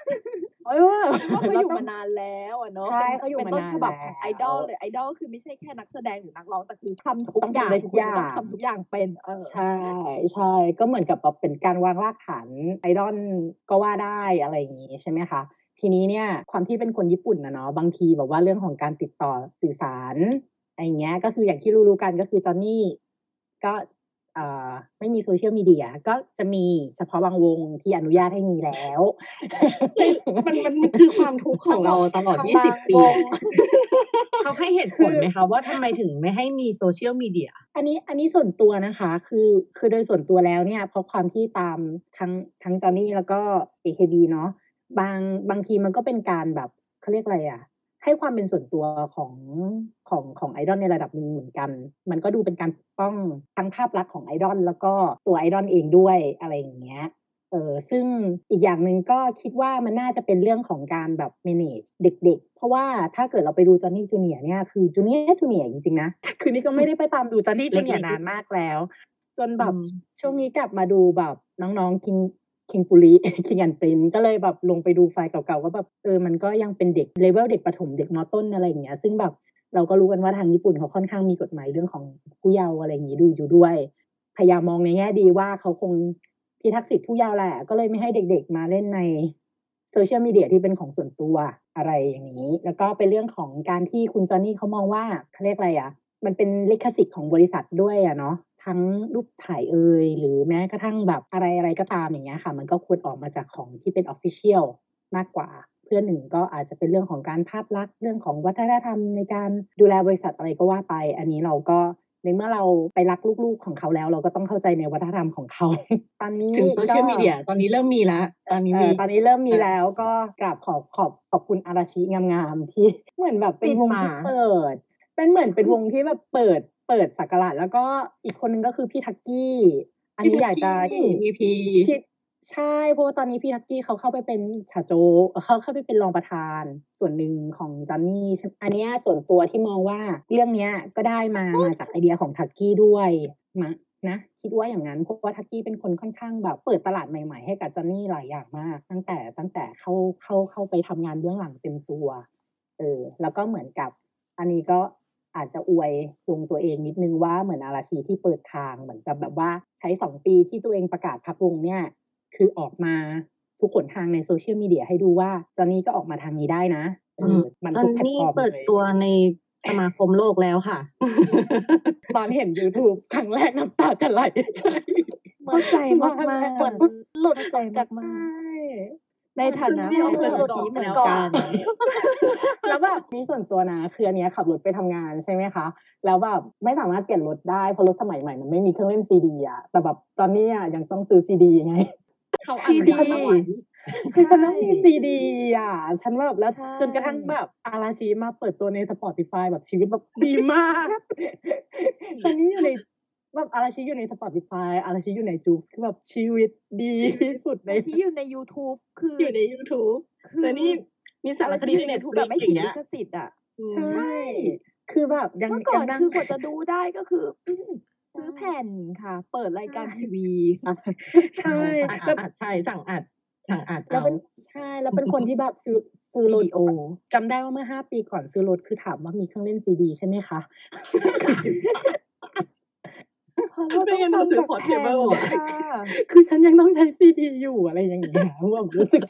เออเพราะเขาเราอยู่ต้องมานานแล้วอะเนาะใช่ป็นเขาอยู่เป็นมาต้นนานฉบับของแล้วไอดอลเลยไอดอลคือไม่ใช่แค่นักแสดงหรือนักร้องแต่คือทำทุกต้องอย่างทำได้ทุกอย่างคุณต้ทำทุกอย่างเป็นเออใช่ใช่ก็เหมือนกับแบบเป็นการวางรากฐานไอดอลก็ว่าได้อะไรอย่างนี้ใช่ไหมคะทีนี้เนี่ยความที่เป็นคนญี่ปุ่นนะเนาะบางทีแบบว่าเรื่องของการติดต่อสื่อสาร อะไรอย่างเงี้ย ก็คืออย่างที่รู้ๆกันก็คือตอนนี้ก็เอ่อไม่มีโซเชียลมีเดียก็จะมีเฉพาะบางวงที่อนุญาตให้มีแล้วมันมันมันคือความทุกข์ของเราตลอด 20 ปี เขาให้เหตุผลไหมคะว่าทำไมถึงไม่ให้มีโซเชียลมีเดีย อันนี้อันนี้ส่วนตัวนะคะ คือคือโดยส่วนตัวแล้วเนี่ย เพราะความที่ตามทั้งทั้งจอนี่แล้วก็ AKB เนาะบางบางทีมันก็เป็นการแบบเขาเรียกอะไรอะ ให้ความเป็นส่วนตัวของของของไอดอลในระดับหนึ่งเหมือนกัน มันก็ดูเป็นการปกป้องทั้งภาพลักษณ์ของไอดอลแล้วก็ตัวไอดอลเองด้วยอะไรอย่างเงี้ยเออซึ่งอีกอย่างหนึ่งก็คิดว่ามันน่าจะเป็นเรื่องของการแบบ manage เด็กๆ เพราะว่าถ้าเกิดเราไปดูจอห์นนี่จูเนียเนี่ยคือจูเนียจูเนียจริงๆนะ คือนี่ก็ไม่ได้ไปตามดูจอห์นนี่จูเนียนานมากแล้ว จนแบบอืมช่วงนี้กลับมาดูแบบน้องๆคิง คิงปุริคิงแอนปรินก็เลยแบบลงไปดูไฟล์เก่าๆว่าแบบเออมันก็ยังเป็นเด็กเลเวลเด็กประถมเด็กมอต้นอะไรอย่างเงี้ย ซึ่งแบบเราก็รู้กันว่าทางญี่ปุ่นเขาค่อนข้างมีกฎหมายเรื่องของผู้เยาว์อะไรอย่างงี้ดูอยู่ด้วย พยายามมองในแง่ดีว่าเขาคงพิทักษ์สิทธิผู้เยาว์แหละ ก็เลยไม่ให้เด็กๆมาเล่นในโซเชียลมีเดียที่เป็นของส่วนตัวอะไรอย่างนี้ แล้วก็เป็นเรื่องของการที่คุณจอห์นนี่เขามองว่าเขาเรียกอะไรอะ มันเป็นลิขสิทธิ์ของบริษัทด้วยอะเนาะ ทั้งรูปถ่ายเอ่ยหรือแม้กระทั่งแบบอะไรอะไรก็ตามอย่างเงี้ยค่ะ มันก็ควรออกมาจากของที่เป็นออฟฟิเชียลมากกว่า เพื่อนหนึ่งก็อาจจะเป็นเรื่องของการภาพลักษณ์เรื่องของวัฒนธรรมในการดูแลบริษัทอะไรก็ว่าไป อันนี้เราก็ในเมื่อเราไปรักลูกๆของเขาแล้ว เราก็ต้องเข้าใจในวัฒนธรรมของเขา ตอนนี้ถึงโซเชียลก็มีเดียตอนนี้เริ่มมีแล้วตอนนี้เอมีอตอนนี้เริ่มมีเออแล้วก็กราบขอบขอบขอบคุณอาราชิงามๆที่เหมือนแบบเป็นวงที่เปิด เป็นเหมือนเป็นวงที่แบบเปิดเปิดสักการะแล้วก็อีกคนนึงก็คือพี่ทักกี้ อันนี้อยากจะมีพีคิดใช่เพราะว่าตอนนี้พี่ทักกี้เขาเข้าไปเป็นชาโจเขาเข้าไปเป็นรองประธานส่วนหนึ่งของจอนนี่อันเนี้ยส่วนตัวที่มองว่าเรื่องเนี้ยก็ได้มามาจากไอเดียของทักกี้ด้วยมานะคิดว่าอย่างนั้นเพราะว่าทักกี้เป็นคนค่อนข้างแบบเปิดตลาดใหม่ๆ ให้กับจอนนี่หลายอย่างมาก ตั้งแต่ตั้งแต่เข้าเข้าเข้าไปทำงานเบื้องหลังเต็มตัวเออแล้วก็เหมือนกับ อันนี้ก็ อาจจะอวยวงตัวเองนิดนึงว่าเหมือนอาราชีที่เปิดทางเหมือนกับแบบว่าใช้สองปีที่ตัวเองประกาศพักวงเนี่ย คือออกมาทุกขนทางในโซเชียลมีเดียให้ดูว่าจอนนี่ก็ออกมาทางนี้ได้นะเออมันจอทุนกแพลตนี่ฟอร์มเปิดเลยตัวในสมาคมโลกแล้วค่ะ ตอนเห็น YouTube ครั้งแรกน้ำตาจะไหลใช่เข้าใจมากๆเหมือนหลุดเข้าใจจากมากๆ ในฐานะเดี๋ยวเพื่อนเปิดชี้เหมือนก่อกันนแล้วแบบนี่ส่วนตัวนะคืออันเนี้ยขับรถไปทำงานใช่ไหมคะ แล้วแบบไม่สามารถเปลี่ยนรถได้เพราะรถสมัยใหม่มันไม่มีเครื่องเล่นซีดีอะแต่แบบตอนนี้อะยังต้องซื้อซีดีไงเขาอนุญาตเอาไว้คือฉันต้องมีซีดีอะ ฉันแบบแล้วใช่จนกระทั่งแบบอาราชีมาเปิดตัวใน Spotify แบบชีวิตแบบดีมากตอนนี้อยู่ใน แบบอาราชีอยู่ใน Spotify อาราชีอยู่ในจูคือแบบชีวิตดีที่สุดในในที่อยู่ใน YouTube คืออยู่ใน YouTube คือแต่นี่มีสารคดีในเน็ตทูฟแบลิบกไม่อผิดย่างเงี้ลิยขสิทธิ์อะใช่ คือแบบยังเมื่อก่อนยังนั่งคือกว่าจะดูได้ก็คือซื้อแผ่นค่ะ เปิดรายการทีวีค่ะใช่อัดแล้วอัดใช่สั่งอัดสั่งอัดแล้วเอาเป็นใช่แล้วเป็นคนที่แบบซื้อซื้อรถวิดีโอจำได้ว่าเมื่อห้าปีก่อนซื้อรถคือถามว่ามีเครื่องเล่นซีดีใช่ไหมคะ เพราะเราไม่งั้นต้เราต้องซื้อฟังจากแผ่น portable อะค่ะคือฉันยังต้องใช้ซีดีอยู่อะไรอย่างเงี้ยแบบรู้สึก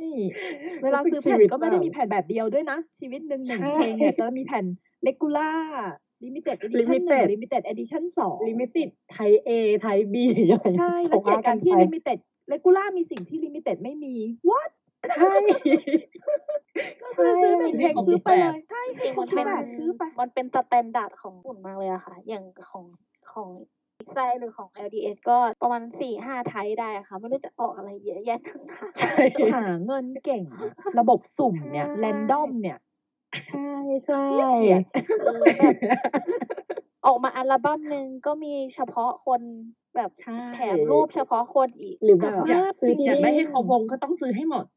นี่เวลาซื้อแผ่นก็ไม่ได้มีแผ่นแบบเดียวด้วยนะ ชีวิตหนึ่งหนึ่งใช่เพลงเนี่ยจะมีแผ่น regular limited edition หนึ่ง Limited limited edition สอง limited type A type B อะไรใช่แล้วเกี่ยวกันที่ limited regular มีสิ่งที่ limited ไม่มี what ใช่ก็คือซื้อหนึ่งเพลงซื้อไปเลยใช่จริงให้มันเขาเป็นแบบซื้อไปมันเป็น standard ของญี่ปุ่นมากเลยอะค่ะ อย่างของของไซส์หนึ่งของ LDS ก็ประมาณสี่ห้าไทยได้ค่ะ ไม่รู้จะออกอะไรเยอะแยะทั้งนั้นใช่หาเงินเก่งอะระบบสุ่มเนี่ยใช่แรนดอมเนี่ย ใช่ใช่เออแบบออกมาอัลบั้มหนึ่งก็มีเฉพาะคนแบบใช่แถมรูปเฉพาะคนอีก หรือแบบอยากซื้อที่อยากได้ให้นี่ครบวงก็ต้องซื้อให้หมดถูกใช่ไหม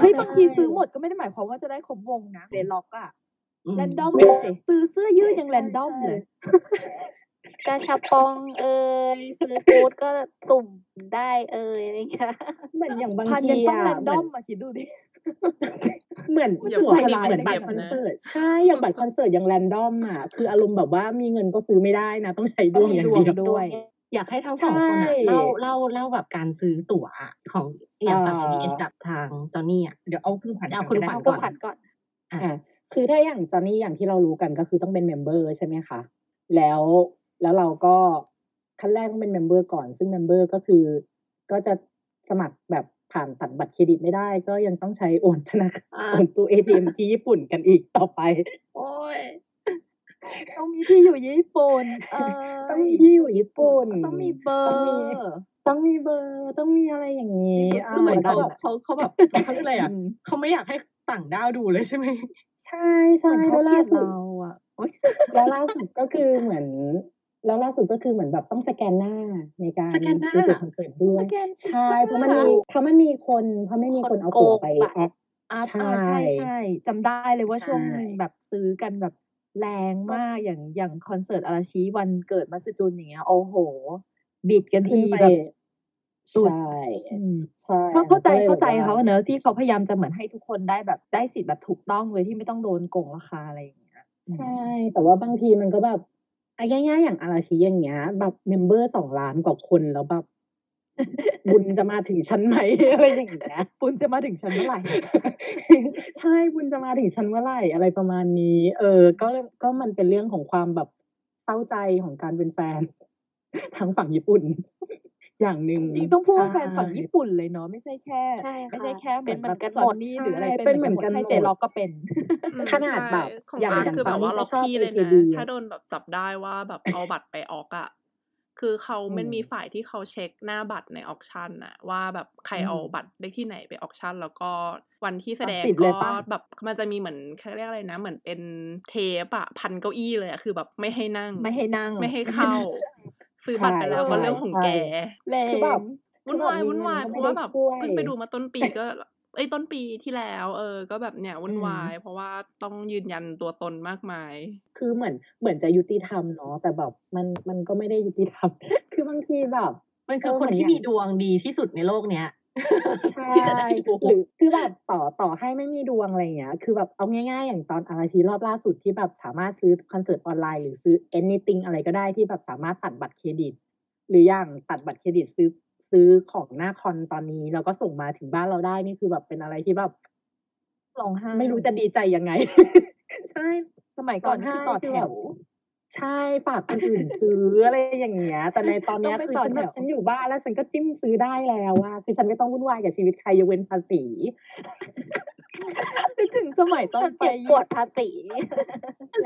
เฮ้ยบางทีซื้อหมดก็ไม่ได้หมายความว่าจะได้ครบวงนะเดล็อกอะอืมแรนดอมเลยสิซื้อเสื้อยืดยังแรนดอมเลยกาชาปองเอ่ยซื้อฟูดก็สุ่มได้เอ่ยอะไรอย่างเงี้ยเหมือนอย่างบางพันทียังต้องอะแรนเหดมืออนมมาคิดดูดิเหมือนอย่าหัวพูดเหให้มือนมันบัเจ็ตบรคอนนะเสิร์ตใช่อย่างบัตรคอนเสิร์ตอย่างแรนดอมอะคืออารมณ์แบบว่ามีเงินก็ซื้อไม่ได้นะ ต้องใช้ดวงอย่างต้องมีเดียวดวงด้วย อยากให้ทั้งสองคนใช่อะเล่าเล่าเล่าแบบการซื้อตั๋วอะของอย่างฝั่งเอ่อ ADH กับทางJohnny อะเดี๋ยวเอาคุณขวัญเอาก่คุณก็ได้ขวัญเอาก็ผัดก่อนอ่าคือถ้าอย่างตอนนี้อย่างที่เรารู้กันก็คือต้องเป็น member ใช่ไหมคะแล้วแล้วเราก็ขั้นแรกต้องเป็น member ก่อน ซึ่ง member ก็คือ ก็จะสมัครแบบผ่านตัดบัตรเครดิตไม่ได้ ก็ยังต้องใช้โอนธนาคารอ่าโอนตู้เอทีเอ็มที่ญี่ปุ่นกันอีกต่อไป โอ้ย ต้องมีที่อยู่ญี่ปุ่นเออต้องมีที่อยู่ญี่ปุ่น ต้องมีเบอร์ต้องมีต้องมีเบอร์ต้องมีอะไรอย่างนี้คือเหมือนเขาแบบเขาเขาแบบเขาเรียกอะไรอะเขาไม่อยากให้ต่างด้าวดูเลยใช่ไหมใช่ใช่เหมือนเขาแล้วเกลีล่ายดสุดเราอะโอ๊ยแล้วล่าสุดก็คือเหมือน แล้วล่าสุดก็คือเหมือนแบบต้องสแกนหน้าในการสแกนหน้าดูตัวคอนเสิร์ตด้วยสแกนใช่เพราะมันมีเพราะมันมีคนเพราะไม่มีคนเอาตั๋วไปแอดอาร์ตใช่อ่าใช่ใช่จำได้เลยว่าใช่ช่วงหนึ่งแบบซื้อกันแบบ แรงมากอย่างอย่างคอนเสิร์ตอาราชีวันเกิดมาสจุนอย่างเงี้ยโอ้โห บิดกันขึ้ทีนไปแบบสุดใช่อืมใช่เพราะเข้าใจก็ลยเข้าใจแบบว่เขาเนอะที่เขาพยายามจะเหมือนให้ทุกคนได้แบบได้สิทธิ์แบบถูกต้องเลยที่ไม่ต้องโดนโกงราคาอะไรอย่างเงี้ยอืมใช่ แต่ว่าบางทีมันก็แบบอะง่ายๆอย่างอาราชีอย่างเงี้ย แบบเมมเบอร์สองล้านกว่าคนแล้วแบบ บุญจะมาถึงชั้นไหมอะไรอย่างเงี้ยปุณจะมาถึงฉันเมื่อไหร่ใช่บุญจะมาถึงชั้นเมื่อไหร่อะไรประมาณนี้ เออ ก็ก็มันเป็นเรื่องของความแบบเศร้าใจของการเป็นแฟนทางฝั่งญี่ปุ่น อย่างหนึ่งจริงๆต้องพูดว่าแฟนฝั่งใช่ญี่ปุ่นเลยเนาะไม่ใช่แค่ใช่ค่ะไม่ใช่แค่เหมือนเป็นเหมือนกันแบบหมดจอห์นนี่หรืออะไรใช่เป็นเหมือนเป็นเหมือนกันใช่หมดเจล็อกก็เป็นอืมขนาดแบบใช่ของอย่างอาร์ตอย่างคือแบบว่าตอนนี้ล็อกก็ชอบที่เลยนะ AKB ถ้าโดนแบบจับได้ว่าแบบเอาบัตรไปออกอะ คือเขาอืมมันมีฝ่ายที่เขาเช็คหน้าบัตรในออกชันน่ะ ว่าแบบใครเอาอืมบัตรได้ที่ไหนไปออกชันแล้วก็วันที่แสดงตัดสิทธิ์เลก็ยปะแบบมันจะมีเหมือนเขาเรียกอะไรนะ เหมือนเป็นเทปอะพันเก้าอี้เลยอะคือแบบไม่ให้นั่ง ไม่ให้นั่ง ไม่ให้เข้า ซื้อบัตรไปแล้วก็เรื่องของแกแรงคือแบบวุ่นวายวุ่นวายคือเพแบบราะว่าแบบมันก็ไม่ได้ช่วยเพิ่งไปดูมาต้นปีก็ เอ้ยต้นปีที่แล้ว เออ ก็แบบเนี่ยวุ่นอืมวาย เพราะว่าต้องยืนยันตัวตนมากมาย คือเหมือนเหมือนจะยุติธรรมเนาะแต่แบบมันมันก็ไม่ได้ยุติธรรม คือบางทีแบบมันคือคนที่มีดวงดีที่สุดในโลกเนี้ยใช่ที่จะได้ดูหรือคือแบบต่อต่อให้ไม่มีดวงอะไรเงี้ย คือแบบเอาง่ายๆ อย่างตอนอาราชีรอบล่าสุดที่แบบสามารถซื้อคอนเสิร์ตออนไลน์หรือซื้อ anything อะไรก็ได้ที่แบบสามารถตัดบัตรเครดิต หรืออย่างตัดบัตรเครดิตซื้อ ซื้อของหน้าคอนตอนนี้ แล้วก็ส่งมาถึงบ้านเราได้นี่คือแบบเป็นอะไรที่แบบร้องไห้ไม่รู้จะดีใจยังไง ใช่ สมัยก่อนร้องไห้คือต่อคือแถแบบวใช่ฝากคนอื่นซื้ออะไรอย่างเงี้ย แต่ในตอนเนี้ยต้องไปคือต่อฉันแบบแถวฉันอยู่บ้านแล้วฉันก็จิ้มซื้อได้แล้วว่าคือฉันไม่ต้องวุ่นวายกับชีวิตใครยกเว้นภาษีนึกถึงสมัยตอนไปเจ็บปวดภาษี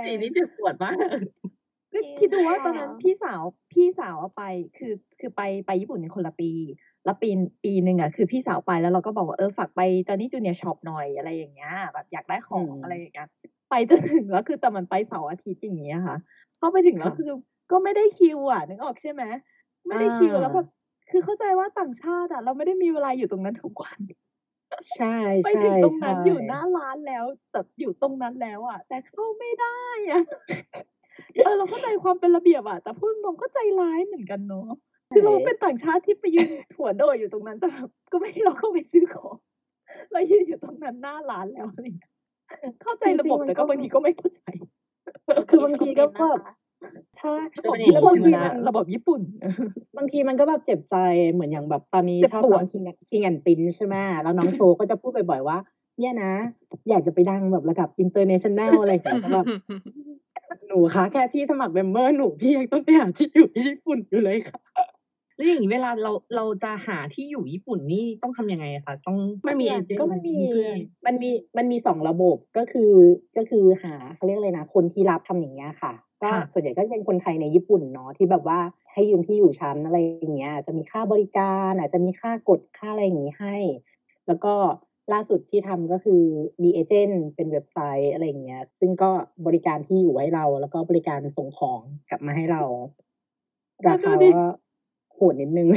สีนี้เจ็บปวดมากก็ คิดดูว่าค่ะตอนนั้นพี่สาวพี่สาวอะไปคือคือไปไปญี่ปุ่นในคนละปี แล้วปีปีหนึ่งอะคือพี่สาวไปแล้วเราก็บอกว่าเออฝากไปจอนี่จูเนียช็อปหน่อยอะไรอย่างเงี้ยแบบอยากได้ของอืมอะไรอย่างเงี้ยไปจนถึงแล้วคือแต่มันไปเสาร์อาทิตย์อย่างเงี้ยค่ะเข้าไปถึงแล้วค่ะคือก็ไม่ได้คิวอะนึกออกใช่ไหมไม่ได้คิวอ่าแล้วแบบคือเข้าใจว่าต่างชาติอะเราไม่ได้มีเวลาอยู่ตรงนั้นทุกวันใช่ไปใช่ถึงตรงนั้นใช่อยู่หน้าร้านแล้วแบบอยู่ตรงนั้นแล้วอะ แต่เข้าไม่ได้อะ เออเราเข้าใจความเป็นระเบียบอะแต่พูดตรงก็ใจร้ายเหมือนกันเนาะคือเราเป็นต่างชาติที่ไปยืนหัวโดยอยู่ตรงนั้นแต่แบบก็ไม่ให้เราเข้าไปซื้อของเรายืนอยู่ตรงนั้นหน้าร้านแล้วอะไรอย่างเงี้ยเข้าใจระบบจริงๆมันแต่ก็ก็บางทีก็ไม่เข้าใจ คือบางทีก็แบบใช่ก็เป็นอย่างนี้แล้วบางทีใช่ไหมมันระบบญี่ปุ่น บางทีมันก็แบบเจ็บใจเหมือนอย่างแบบตอนนี้เจ็บชอบปวน้ดองคิงคิงแอนตินใช่ไหมแล้วน้องโชว์ก็จะพูดบ่อยๆว่า เนี่ยนะ อยากจะไปดังแบบระดับอินเตอร์เนชั่นแนลอะไรอย่างเงี้ยแต่แบบ หนูคะแค่พี่สมัครเมมเบอร์หนูพี่ยังต้องไปหาที่อยู่ที่ญี่ปุ่นอยู่เลยค่ะแล้วอย่างนี้เวลาเราเราจะหาที่อยู่ญี่ปุ่นนี่ต้องทำยังไงอะคะต้องไม่มีเอเจนต์ก็มันมีเพื่อนมันมีมันมีสองระบบก็คือก็คือหาเขาเรียกอะไรนะคนที่รับทำอย่างเงี้ยค่ะก็ก็ค่ะส่วนใหญ่ก็จะเป็นคนไทยในญี่ปุ่นเนาะที่แบบว่าให้ยืมที่อยู่ชั้นอะไรอย่างเงี้ยอาจจะมีค่าบริการอาจจะมีค่ากดค่าอะไรอย่างงี้ให้ แล้วก็ ล่าสุดที่ทำก็คือมีเอเจนต์เป็นเว็บไซต์อะไรอย่างเงี้ย ซึ่งก็บริการที่อยู่ให้เรา แล้วก็บริการส่งของกลับมาให้เรา ราคาก็โหดนิดนึง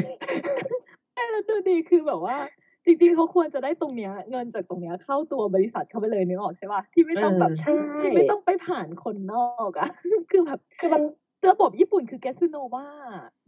ใช่แล้วดูดีคือแบบว่า จริงๆเขาควรจะได้ตรงเนี้ย เงินจากตรงเนี้ยเข้าตัวบริษัทเข้าไปเลยนึกออกใช่ป่ะที่ไม่ต้องแบบเออใช่ที่ไม่ต้องไปผ่านคนนอกอะคือแบบคือมัน ระบบญี่ปุ่นคือแกสโนว่า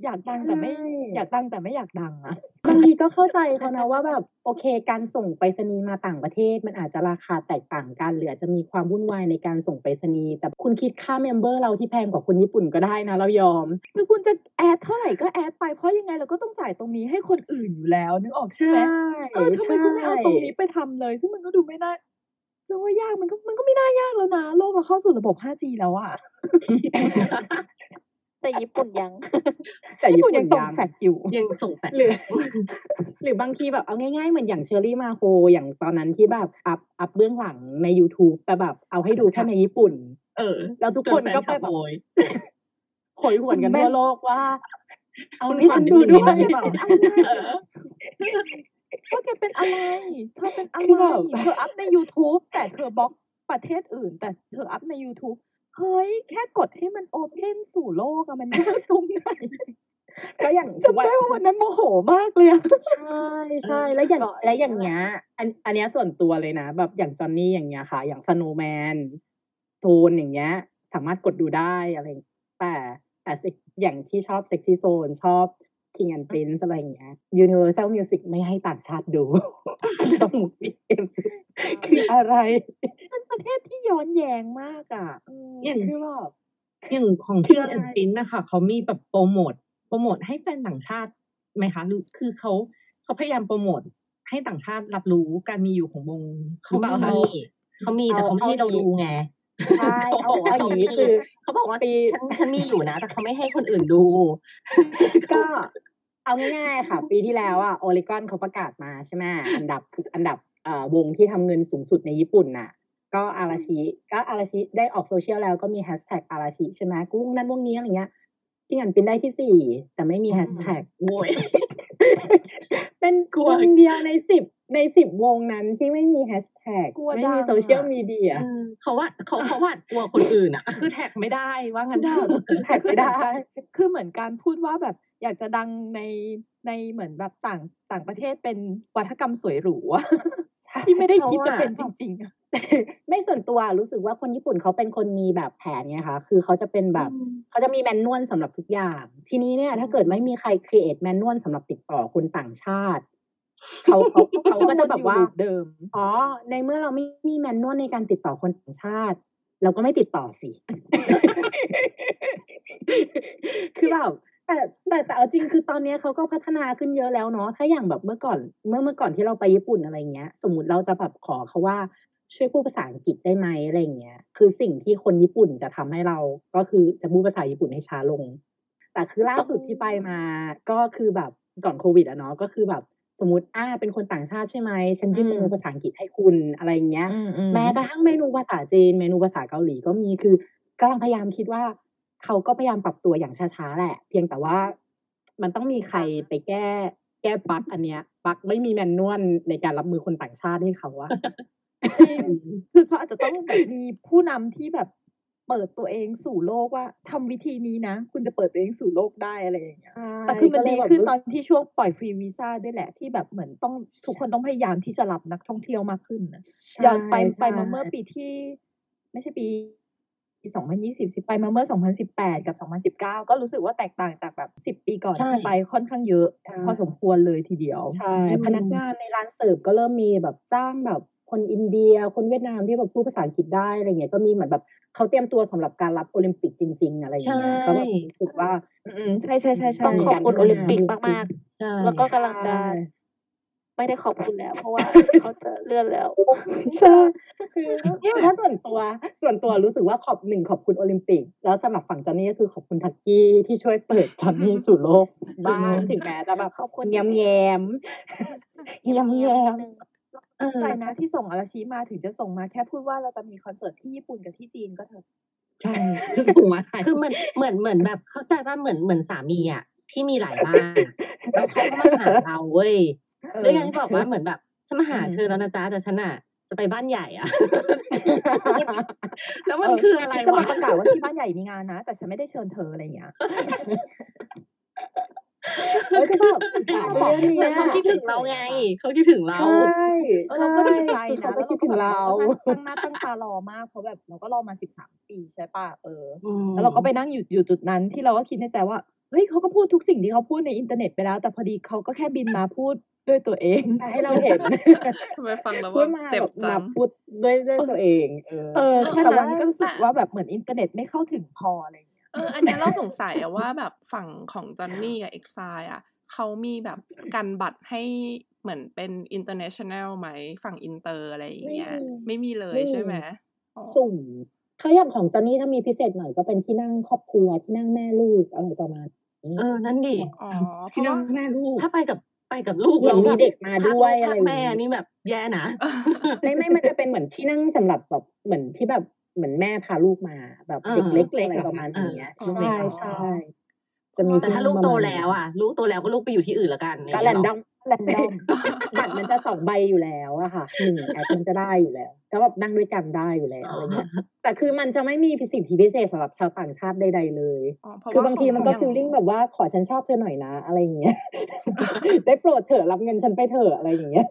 อยากดังแต่ไม่ใช่อยากดังแต่ไม่อยากดังอะบางทีก็เข้าใจเขานะว่าแบบโอเค การส่งไปรษณีย์มาต่างประเทศ มันอาจจะราคาแตกต่างกันหรืออาจจะมีความวุ่นวายในการส่งไปรษณีย์แต่คุณคิดค่าเมมเบอร์เราที่แพงกว่าคนญี่ปุ่นก็ได้นะ เรายอมคือคุณจะ add เท่าไหร่ก็ add ไปเพราะยังไงเราก็ต้องจ่ายตรงนี้ให้คนอื่นอยู่แล้วนึกออกใช่ไหมเออทำไมคุณไม่เอาตรงนี้ไปทำเลย ซึ่งมันก็ดูไม่น่า จะว่ายากมันก็มันก็ไม่น่ายากแล้วนะโลกเราเข้าสู่ระบบ 5G แล้วอะแต่ญี่ปุ่นยัง แต่ญี่ญี่ปุ่ปุ่นนยังส่งแฟกซ์อยู่ ยังส่งแฟกซ์หรือ หรือบางทีแบบเอาง่ายๆ เหมือนอย่าง Cherry Maho อย่างตอนนั้นที่แบบ up up เบื้องหลังใน YouTube แต่แบบเอาให้ดูแค่ในญี่ปุ่น เออ แล้วทุกคนจแฟก็ไปลับแบบโวยโหยหวนกันทั่วโลกว่า เอาคุณให้ขวัฉัญนดูด้วย ได้ยินบ้างหรือเปล่าเออว่าแกเป็นอะไร เธอเป็นอะคือไรแบบเธออัพใน YouTube แต่เธอบล็อกประเทศอื่น แต่เธออัพใน YouTube เฮ้ย แค่กดให้มันโอเพนสู่โลกอะมันยากตรงไหนก็อย่างจำได้ว่าวันนั้นโมโหมากเลยอะใช่ใช่แล้วอย่างแล้วอย่างเงี้ย อันอันเนี้ยส่วนตัวเลยนะ แบบอย่างจอนนี่อย่างเงี้ยค่ะ อย่างสโนแมนโทนอย่างเงี้ย สามารถกดดูได้อะไรอย่างแต่แต่สิอย่างที่ชอบเซ็กซี่โซนชอบ King and Prince อะไรอย่างเงี้ย Universal Music ไม่ให้ต่างชาติดูต้องมีเอ็มคืออะไรมันประเทศที่ย้อนแย้งมากอะอืมอย่างคือแบบอย่างของคือ King อะไร and Prince นะคะเขามีแบบโปรโมทโปรโมทให้แฟนต่างชาติไหมคะหรือคือเขาเขาพยายามโปรโมทให้ต่างชาติรับรู้การมีอยู่ของวงหเขารือเปล่ามีคะเขามีแต่เขาไม่ให้เราดูไงใช่เอาเขาบอกว่าเอาอเขาย่างมีนี้คือเขาบอกว่าปีฉันฉันมีอยู่นะ แต่เขาไม่ให้คนอื่นดู ก็ เอาง่ายๆค่ะ ปีที่แล้วอะโอริกอนเขาประกาศมาใช่ไหมอันดับอันดับเอ่อวงที่ทำเงินสูงสุดในญี่ปุ่นน่ะ ก็อาราชิก็อาราชิได้ออกโซเชียลแล้วก็มีแฮชแท็กอาราชิใช่ไหมกุ้งนั้นวงนี้อะไรเงี้ยที่งานเป็นได้ที่สี่แต่ไม่มีอืมแฮชแท็กโว้ยเป็นกลัววงเดียวในสิบในสิบวงนั้นที่ไม่มีแฮชแท็กกลัวไม่ดังมีอะโซเชียลมีเดียเออเขาว่าเขาเขาหวาดกลัวคนอื่นอะ คือแท็กไม่ได้ว่างั้นได้เถอะแท็กไม่ได้ คือเหมือนการพูดว่าแบบ อยากจะดังในในเหมือนแบบต่างต่างประเทศเป็นวัฒกรรมสวยหรูอะที่ไม่ได้คิดจะเป็นจริงๆอะไม่ส่วนตัวรู้สึกว่าคนญี่ปุ่นเขาเป็นคนมีแบบแผนไงคะคือเขาจะเป็นแบบเขาจะมีแมนนวลสำหรับทุกอย่าง ทีนี้เนี่ย ถ้าเกิดไม่มีใครครีเอทแมนนวลสำหรับติดต่อคนต่างชาติเขาเขาเขาก็จะแบบว่าวนอยู่ loop เดิมอ๋อในเมื่อเราไม่มีแมนนวลในการติดต่อคนต่างชาติ เราก็ไม่ติดต่อสิคือแบบ แต่แต่แต่เอาจริงคือตอนเนี้ยเขาก็พัฒนาขึ้นเยอะแล้วเนาะถ้าอย่างแบบเมื่อก่อน เมื่อเมื่อก่อนที่เราไปญี่ปุ่นอะไรเงี้ย สมมติเราจะแบบขอเขาว่าช่วยพูดภาษาอังกฤษได้ไหมอะไรเงี้ย คือสิ่งที่คนญี่ปุ่นจะทำให้เราก็คือจะพูดภาษาญี่ปุ่นให้ช้าลง แต่คือล่าสุดที่ไปมาก็คือแบบก่อนโควิดอะเนาะก็คือแบบสมมติอ่าเป็นคนต่างชาติใช่ไหมฉันยื่นเมนูภาษาอังกฤษให้คุณอะไรเงี้ย แม้กระทั่งเมนูภาษาจีนเมนูภาษาเกาหลีก็มีคือกำลังพยายามคิดว่า เขาก็พยายามปรับตัวอย่างช้าๆแหละ เพียงแต่ว่ามันต้องมีใครไปแก้แก้ปลั๊กอันเนี้ยปลั๊กไม่มีแมนนวลในการรับมือคนต่างชาติให้เขาอะคือเขาอาจจะต้องแบบมีผู้นำที่แบบเปิดตัวเองสู่โลกว่าทำวิธีนี้นะ คุณจะเปิดตัวเองสู่โลกได้อะไรอย่างเงี้ยแต่คือมันดีขึ้นตอนที่ช่วงปล่อยฟรีวีซ่าด้วยแหละที่แบบเหมือนต้องทุกคนต้องพยายามที่จะรับนักท่องเที่ยวมากขึ้นนะย้อนไปไปมาเมื่อปีที่ ไม่ใช่ปี ปีสองพันยี่สิบสิไปมาเมื่อสองพันสิบแปดกับสองพันสิบเก้าก็รู้สึกว่าแตกต่างจากแบบสิบปีก่อนใช่ที่ไปค่อนข้างเยอะ พอสมควรเลยทีเดียว ใช่ พนักงานในร้านเสิร์ฟก็เริ่มมีแบบจ้างแบบคนอินเดีย คนเวียดนามที่แบบพูดภาษาอังกฤษได้อะไรเงี้ยก็มีเหมือนแบบเขาเตรียมตัวสำหรับการรับโอลิมปิกจริง ๆ อะไรอย่างเงี้ยใช่ก็แบบรู้สึกว่าอืมใช่ใช่ใช่ใช่ต้องขอบคุณโอลิมปิกมากใช่ๆแล้วก็กำลังจะ ไม่ได้ขอบคุณแล้ว เพราะว่าเขาจะเลื่อนแล้วใช่คือถ้าส่วนตัวส่วนตัวรู้สึกว่าขอบหนึ่งขอบคุณโอลิมปิก แล้วสำหรับฝั่งจอนนี่ก็คือขอบคุณทักกี้ที่ช่วยเปิดจอนนี่สู่โลกบ้างถึงแม้จะแบบขอบคุณแยมแยมแยมแยมเออใจนะที่ส่งอาราชิมาถึงจะส่งมาแค่พูดว่าเราจะมีคอนเสิร์ตที่ญี่ปุ่นกับที่จีนก็เถอะใช่ส่งมาไทยคือเหมือนเหมือนเหมือนแบบเข้าใจว่าเหมือนเหมือนสามีอะที่มีหลายบ้านอะแล้วเขาก็มาหาเราเว้ย ด้วยการที่บอกว่าเหมือนแบบฉันมาหาเธอแล้วนะจ๊ะแต่ฉันอะจะไปบ้านใหญ่อะแล้วมันคืออะไรจะวะมาประกาศว่าที่บ้านใหญ่มีงานนะ แต่ฉันไม่ได้เชิญเธออะไรอย่างเงี้ยเอ้ยคือแบบสามเรื่องแต่เนี้ยเขาคิดถึงเราไง เขาคิดถึงเราใช่เออเราก็ดีใจคือนะเขาก็แล้วคิดถึงเราก็ตั้งหน้าตั้งตารอมากเพราะแบบเราก็รอมาสิบสามปีใช่ป่ะเอออืมแล้วเราก็ไปนั่งอยู่อยู่จุดนั้นที่เราก็คิดในใจว่าเฮ้ยเขาก็พูดทุกสิ่งที่เขาพูดในอินเทอร์เน็ตไปแล้ว แต่พอดีเขาก็แค่บินมาพูด ด้วยตัวเองให้เราเห็นทำไมฟังแล้วพูว่าดมาเจ็บแบบจัมางพูดด้วยด้วยตัวเอง เออ เออแค่แต่นั้ว่าก็รู้สึกว่าแบบเหมือนอินเทอร์เน็ตไม่เข้าถึงพออะไรอย่างเงี้ยเอออันเนี้ยเราสงสัยอะว่าแบบฝั่งของ Johnny's กับ EXILE อะเขามีแบบกันบัตรให้เหมือนเป็น international ไหมฝั่งอินเตอร์อะไรอย่างเงี้ย ไม่มีไม่มีเลยไม่มีใช่ไหมอ๋อสุ่มถ้าอย่างของจอนนี่ถ้ามีพิเศษหน่อยก็เป็นที่นั่งครอบครัวที่นั่งแม่ลูกอะไรประมาณนี้เออ นั่นดิอ๋อเพพี่น้องแม่ลูกถ้าไปกับ ไปกับลูกเหมือนแล้วมีแบบเด็กมาด้วยพักลูกอะไรพักแม่อย่างงี้นี่แบบแย่นะไม่ไม่มันจะเป็นเหมือนที่นั่งสำหรับแบบเหมือนที่แบบเหมือนแม่พาลูกมาแบบเออเด็กเล็กเล็กอะไรๆเหรอประมาณเออนี้อ๋อใช่ใช่จะมีแต่ถ้าลูกโตแล้วอะ ลูกโตแล้วก็ลูกไปอยู่ที่อื่นละกันก็ย่างแรเงี้ยนเหดรอม แรนดอมบัตรมันจะสองใบอยู่แล้วอะค่ะหนึ่งแอปมันจะได้อยู่แล้วก็แบบนั่งด้วยกันได้อยู่แล้วอะไรเงี้ยแต่คือมันจะไม่มีสิทธิพิเศษสำหรับชาวต่างชาติใดๆเลยอ๋อเพราะคือว่าบางทีมันก็ขอฟีลลิ่งแบบว่าขอฉันชอบเธอหน่อยนะ อะไรอย่างเงี้ยได้โปรดเถอะรับเงินฉันไปเถอะอะไรอย่างเงี้ย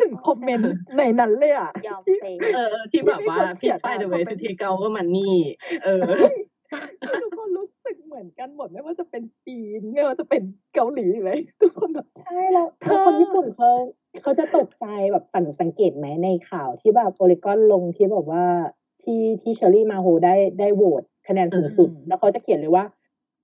ถึงคอมเมนต์ในนั้นเลยอะยอมเปย์เออเออที่แบบว่ามีคนเขีพี่ยนชายมาเดอะคเวอมเมนต์ทูเทเกลก็มันนี่ เออทุกคนรู้สึ กเหมือนกันหมดไม่ว่าจะเป็นจีนไม่ว่าจะเป็นเกาหลีเลยทุกคนแบบใช่แล้วแล้วคนญี่ปุ่นเขาเขาจะตกใจแบบสังสังเกตไหมในข่าวที่แบบโอเลกอนลงที่แบบว่าที่ที่เชอรี่มาโฮได้ได้โหวตคะแนนสูงสุดอืมแล้วเขาจะเขียนเลยว่า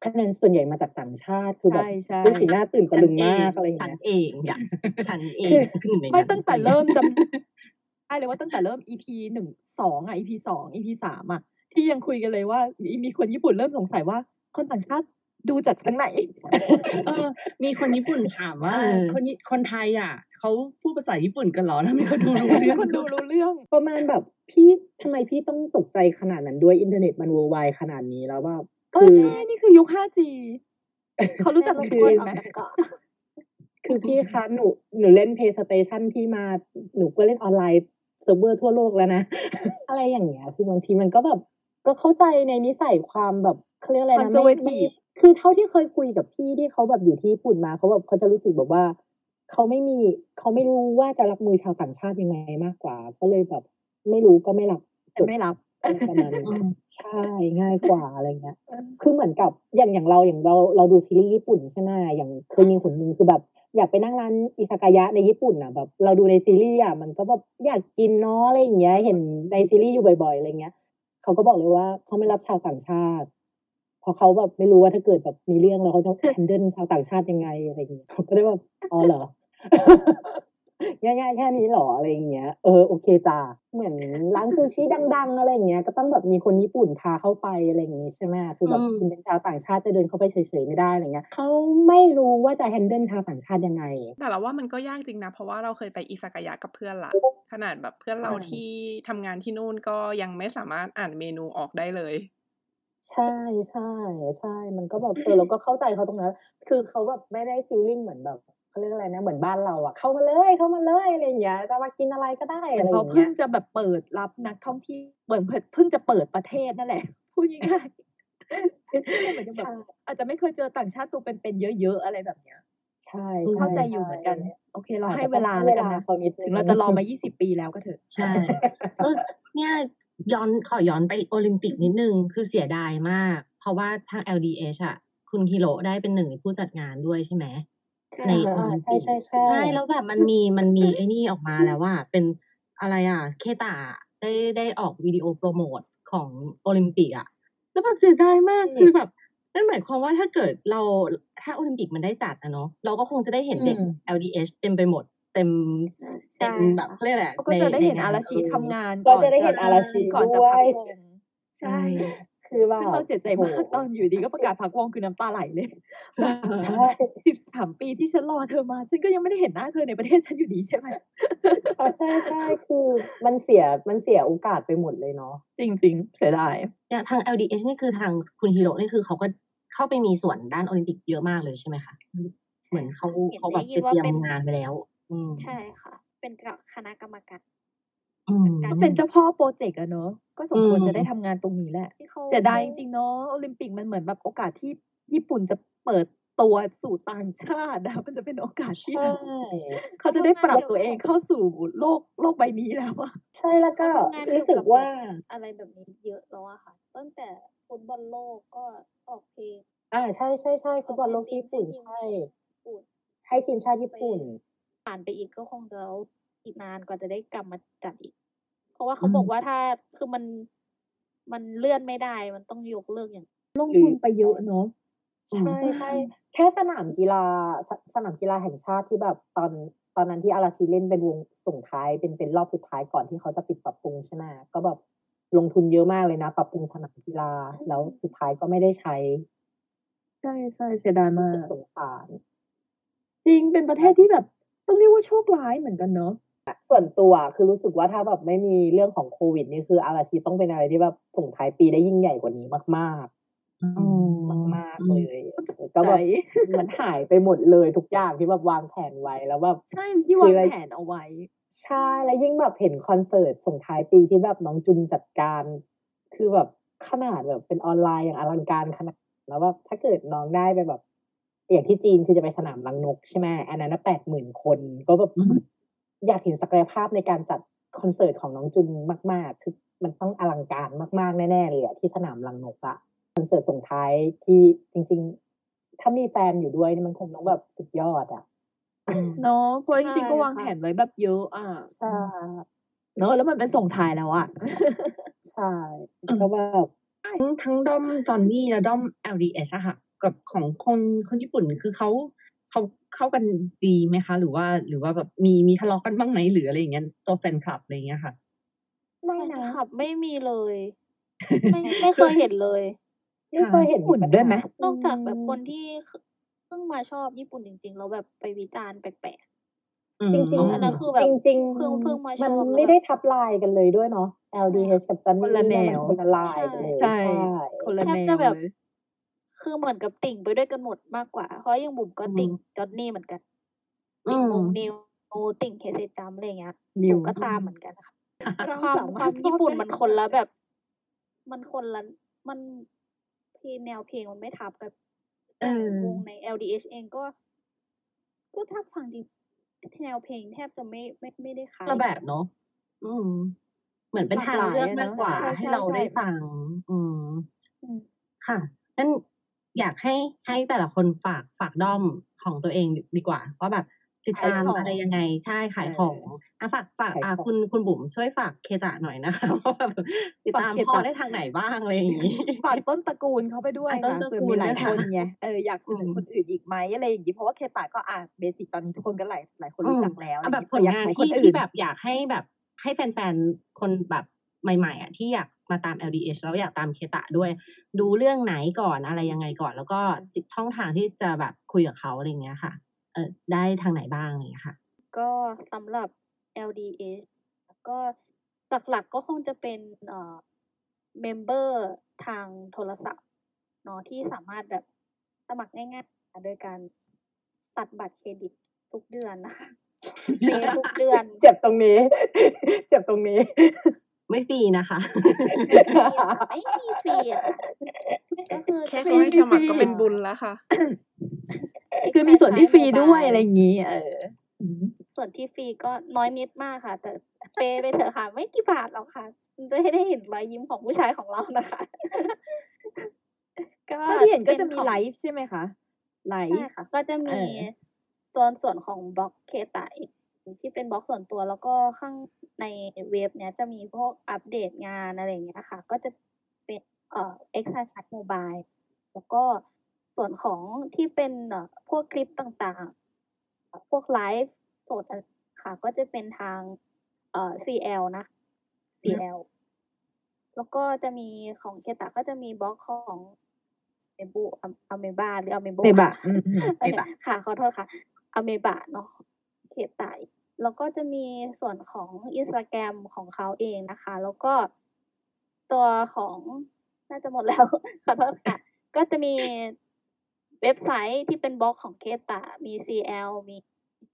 คะแนนส่วนใหญ่มาจากต่างชาติคือแบบใช่ใช่เป็นสีหน้าตื่นตะลึงมากอะไรอย่างฉันเงี้ยเองอยากฉันเองคือสักหนึ่งในไม่นั้นตั้งแต่เริ่มจำได้เลยว่าตั้งแต่เริ่ม EP หนึ่งสองอะ EP สอง EP สามอะที่ยังคุยกันเลยว่ามีมีคนญี่ปุ่นเริ่มสงสัยว่า คนต่างชาติดูจากทางไหนเออ มีคนญี่ปุ่นถามว่า คนญี่คนไทยอะเขาพูดภาษาญี่ปุ่นกันเหรอทำไมเขาดูรู้เรื่องคนดูรู้เรื่อง ประมาณแบบพี่ทำไมพี่ต้องตกใจขนาดนั้นด้วยอินเทอร์เน็ตมันเวอร์ไวขนาดนี้แล้วว่าเออใช่นี่คือยุค 5G เขารู้จักแม่ทุกคนลูคนออกไหมจากเกาะคือพี่คะหนูหนูเล่น PlayStation พี่มาหนูก็เล่นออนไลน์เซิร์ฟเวอร์ทั่วโลกแล้วนะ อะไรอย่างเงี้ยคือบางทีมันก็แบบก็เข้าใจในนิสัยความแบบ เขาเรียกอะไรนะไม่ไม่ Conservative คือเท่าที่เคยคุยกับพี่ที่เขาแบบอยู่ที่ญี่ปุ่นมาเขาแบบเขาจะรู้สึกแบบว่าเขาไม่มีเขาไม่รู้ว่าจะรับมือชาวต่างชาติยังไงมากกว่า ก็เลยแบบไม่รู้ก็ไม่รับจแต่ไม่รับประมาณนี้ใช่ง่ายกว่าอะไรเงี้ยคือเหมือนกับอย่างอย่างเราอย่างเราเราดูซีรีส์ญี่ปุ่นใช่ไหมอย่างเคยมีคนนึงคือแบบอยากไปนั่งร้านอิซากายะในญี่ปุ่นอะแบบเราดูในซีรีส์อะมันก็แบบอยากกินเนาะอะไรอย่างเงี้ย เห็นในซีรีส์อยู่บ่อยๆอะไรเงี้ยเขาก็บอกเลยว่าเขาไม่รับชาวต่างชาติเพ ราะเขาแบบไม่รู้ว่าถ้าเกิดแบบมีเรื่องแล้วเขาจะแฮนเดิลชาวต่างชาติยังไงอะไรอย่างเงี้ยเขาก็ได้แบบอ๋อเหรอง่ายๆแค่นี้เหรออะไรอย่างเงี้ยเออโอเคจ้าเหมือนร้านซูชิดัง ๆ อะไรอย่างเงี้ยก็ต้องแบบมีคนญี่ปุ่นพาเข้าไปอะไรอย่างงี้ใช่ไหมคือแบบอืมคุณเป็นชาวต่างชาติจะเดินเข้าไปเฉยๆไม่ได้อะไรเงี้ยเขาไม่รู้ว่าจะแฮนเดิลชาวต่างชาติยังไง แต่เราว่ามันก็ยากจริงนะ เพราะว่าเราเคยไปอิซากายะกับเพื่อนละขนาดแบบเพื่อนเราอ่าที่ทำงานที่นู่นก็ยังไม่สามารถอ่านเมนูออกได้เลย ใช่ใช่ใช่ มันก็แบบเออเราก็เข้าใจเขาตรงนั้น คือเขาแบบไม่ได้ฟีลลิ่งเหมือนแบบเขาเรียกอะไรนะ เหมือนบ้านเราอะเข้ามาเลยเข้ามาเลยอะไรอย่างเงี้ยจะมากินอะไรก็ได้เหมือะอนไรอเขาย่างเพิ่เงี้งยจะแบบเปิดรับนักท่องเที่ยวเหมือนเพิ่งจะเปิดประเทศนั่นแหละพูดง่ายๆเหมือนจะแบบใช่อาจจะไม่เคยเจอต่างชาติตัวเป็นๆเยอะๆอะไรแบบเนี้ยใช่เข้าใจช่อยู่เหมือนกันใช่โอเคเราอาจจะให้เวลาต้องแล้วกันให้เวลานะเขานิดนึงถึงเราจะรอมา 20 ปีแล้วก็เถอะใช่เออเนี่ย ย้อนขอย้อนไปโอลิมปิกนิดนึง คือเสียดายมาก เพราะว่าทาง LDH อะคุณฮิโร่ได้เป็นหนึ่งในผู้จัดงานด้วยใช่ไหมในโออ่าลิมใช่ปิกใช่ใช่ใช่แล้วแบบมันมีมันมีไอ้นี่ออกมาแล้วว่า เป็นอะไรอะ เคตาได้ได้ออกวิดีโอโปรโมทของโอลิมปิกอะ แล้วแบบเสียดายมากคือแบบนั่นหมายความว่าถ้าเกิดเราถ้าโอลิมปิกมันได้จัดอะเนาะเราก็คงจะได้เห็นเด็กอืม LDH เต็มไปหมด เต็มเต็มแบบเขาเรียกอะไรก็จะได้เห็นใงอาราชิเออทำงานก็จะได้เห็นอาราชิก่อนจะด้วพักยวงใช่คือแบบซึ่งเราเสียใจมากตอนอยู่ดีก็ประกาศพักวงคือน้ำตาไหลเลยใช่สิบสามปีที่ฉันรอเธอมาฉันก็ยังไม่ได้เห็นหน้าเธอในประเทศฉันอยู่ดีใช่ไหมใช่ใช่ใช่คือมันเสียมันเสียโอกาสไปหมดเลยเนาะจริง ๆ เสียดายอย่างทาง LDH นี่คือทางคุณ HIRO นี่คือเขาก็เข้าไปมีส่วนด้านโอลิมปิกเยอะมากเลยใช่ไหมคะเหมือนเขาเห็นเขาแบบได้ยินว่าไปเตรียมเป็นงานไปแล้ว อืม ใช่ค่ะ เป็นกับคณะกรรมการอืมการก็เป็นเจ้าพ่อโปรเจกต์อะเนอะก็สมควรอืม จะได้ทำงานตรงนี้แหละ ที่เขาเสียดายจริงๆเนาะโอลิมปิกมันเหมือนแบบโอกาสที่ญี่ปุ่นจะเปิดตัวสู่ต่างชาติอะมันจะเป็นโอกาสที่ใช่เขาจะได้ปรับตัวเองเข้าสู่โลกโลกใบนี้แล้วอะใช่แล้วก็เขาทำงานเกี่ยวรู้สึกกับว่า อะไรแบบนี้เยอะแล้วอะค่ะ ตั้งแต่ฟุตบอลโลกก็ออกเพลงอ่าใช่ใช่ใช่ฟุตบอลโลกที่ญี่ปุ่นใช่ญี่ปุ่นให้ทีมชาติญี่ปุ่น ผ่านไปอีกก็คงจะอีกนานกว่าจะได้กลับมาจัดอีก เพราะว่าเขาบอกว่าถ้าคือมันมันเลื่อนไม่ได้ มันต้องยกเลิกอย่างลงทุนไปเยอะเนาะใช่ใช่แค่สนามกีฬาสสนามกีฬาแห่งชาติที่แบบตอนตอนนั้นที่อาราชีเล่นเป็นวงส่งท้ายเป็นเป็นรอบสุดท้ายก่อนที่เขาจะปิดปรับปรุงใช่ไหมก็แบบลงทุนเยอะมากเลยนะ ปรับปรุงสนามกีฬา แล้วสุดท้ายก็ไม่ได้ใช้ ใช่ใช่เสียดายรู้มาสึกกสงสาร จริงเป็นประเทศที่แบบ ต้องเรียกว่าโชคร้ายเหมือนกันเนาะส่วนตัวคือรู้สึกว่าถ้าแบบไม่มีเรื่องของโควิด นี่คืออาราชีต้องเป็นอะไรที่แบบส่งท้ายปีได้ยิ่งใหญ่กว่านี้มากอืมๆมากๆเลยก็แบบมันหายไปหมดเลยทุกอย่างที่แบบวางแผนไว้แล้วแบบใช่ที่วางแผนเอาไว้ ใช่แล้วยิ่งแบบเห็นคอนเสิร์ตส่งท้ายปีที่แบบน้องจุนจัดการ คือแบบขนาดแบบเป็นออนไลน์อย่างอลังการขนาดแล้วแบบถ้าเกิดน้องได้ไปแบบ อย่างที่จีนคือจะไปสนามรังนกใช่ไหมอันนั้นแปดหมื่นคนก็แบบอืมอยากเห็นศักยภาพในการจัดคอนเสิร์ตของน้องจุนมาก ๆ คือมันต้องอลังการมาก ๆ แน่ ๆ เลยอะที่สนามรังนกอะคอนเสิร์ตส่งท้ายที่จริง ๆ ถ้ามีแฟนอยู่ด้วยนี่มันคงต้องแบบสุดยอดอะเนาะเพราะจริงๆก็ใช่วางค่ะแผนไว้แบบเยอะอะใช่เนาะแล้วมันเป็นส่งท้ายแล้วอะใช่ก็แบบทั้งทั้งด้อมจอนนี่และด้อม LDS อะค่ะ กับของคนคนญี่ปุ่นคือเขาเขาเข้ากันดีไหมคะ หรือว่า หรือว่าแบบมีมีทะเลาะกันบ้างไหมหรืออะไรอย่างเงี้ยตัวแฟนคลับอะไรอย่างเงี้ยค่ะไม่แฟนนะคลับไม่มีเลย ไม่ไม่เคยเห็นเลยไม่เคยเห็นญี่ปุ่นด้วยไหมนอกจากแบบคนที่เพิ่งมาชอบญี่ปุ่นจริง ๆ แล้วแบบไปวิจารณ์แปลกอืมจริงๆอันนั้นคือแบบจริงเพิ่งเพิ่งมาชอบมันแล้วไม่ได้ทับลายกันเลยด้วยเนาะ LDH กับจันคนละแนวคนละลายกันเลยใช่ใช่คนละแทบแนจะวแบบเลยๆ คือเหมือนกับติ่งไปด้วยกันหมดมากกว่า เพราะอยังบุ๋มก็ติ่งจอนนี่เหมือนกันอืติ่งมวงนิวติ่งเคเซจัมอะไรอย่างเงี้ยนิวบุ๋มก็ตามเหมือนกันค่ะเราความสามารถความชอบญี่ปุ่นได้มันคนละแบบ มันคนละมันเพลงแนวเพลงมันไม่ทับกับเออวงใน LDH เองก็ ก็ถ้าฟังจริงแนวเพลงแทบจะไม่ไม่ไม่ได้คล้ายละแบบเนาะอืม เหมือนเป็นหลากทางหลายเลือกอะเนอะมากกว่าใช่ให้ใช่เราใช่ได้ฟัง อืมอืมค่ะงั้น อยากให้ให้แต่ละคนฝากฝากด้อมของตัวเองดีกว่าว่าแบบติดตามขายของอะไรยังไงใช่ขายเออของอะฝากฝากขายอะของคุณคุณบุ๋มช่วยฝากเคตะหน่อยนะคะว่าแบบติดตามฝากเคพ่อตะได้ทางไหนบ้างอะไรอย่างนี้ฝากต้นตระกูลเขาไปด้วยอะต้นค่ะตระกูเผื่อลมีหลายด้วยคค่ะนไงเอออยากเสนอมคนอื่นอีกไหมอะไรอย่างนี้เพราะว่าเคตาก็อะเบสิกตอนนี้ทุกคนก็หลายหลายคนรู้จักแล้วเอาแบบผอะลไรอย่งานเยเผื่ออยากที่ให้คนที่อื่นแบบอยากให้แบบให้แฟนๆคนแบบ ใหม่ๆอะที่อยากมาตาม LDH แล้วอยากตามเคตะด้วย ดูเรื่องไหนก่อนอะไรยังไงก่อน แล้วก็ติดช่องทางที่จะแบบคุยกับเขาอะไรอย่างเงี้ยค่ะ เออได้ทางไหนบ้างอะไรอย่างเงี้ยค่ะ ก็สำหรับ LDH ก็หลักๆก็คงจะเป็นเอ่อเมมเบอร์ทางโทรศัพท์เนาะที่สามารถแบบสมัครง่ายๆโดยการตัดบัตรเครดิตทุกเดือนนะคะเปย์ทุกเดือน เจ็บตรงนี้ เจ็บตรงนี้ ไม่ฟรีนะคะ ไม่มีฟรีอะค่ะก็คือแค่จะเขาให้สมัครก็เป็นอ่อบุญแล้วค่ะ คือมีส่วนที่ฟรีด้วยใช้อะไรอย่างนี้ เอออืมส่วนที่ฟรีก็น้อยนิดมากค่ะ แต่เปย์ไปเถอะค่ะ ไม่กี่บาทหรอกค่ะจะให้ได้เห็นรอยยิ้มของผู้ชายของเรานะคะ ก็ถ้าที่เห็นก็จะมีป็ของไลฟ์ใช่ไหมคะ ไลใช่ฟ์ค่ะ ก็จะมีเออส่วนส่วนของบล็อกเคตาอีก ที่เป็นบล็อกส่วนตัวแล้วก็ข้างในเว็บเนี้ยจะมีพวกอัปเดตงานอะไรอย่างเงี้ยค่ะ ก็จะเป็นเอ่อ exercise mobile แล้วก็ส่วนของที่เป็นเอ่อพวกคลิปต่างๆ พวกไลฟ์สดอะไรค่ะ ก็จะเป็นทางเอ่อ CL นะ CL แล้วก็จะมีของเคตะก็จะมีบล็อกของเมบู Ameba หรืออเมโบ Ameba อืมโอเคค่ะขอโทษค่ะ Ameba เนาะเคตะ แล้วก็จะมีส่วนของอินสตาแกรมของเขาเองนะคะ แล้วก็ตัวของน่าจะหมดแล้วขอโทษค่ะ ก็จะมีเว็บไซต์ที่เป็นบล็อกของเคตะมี CL มี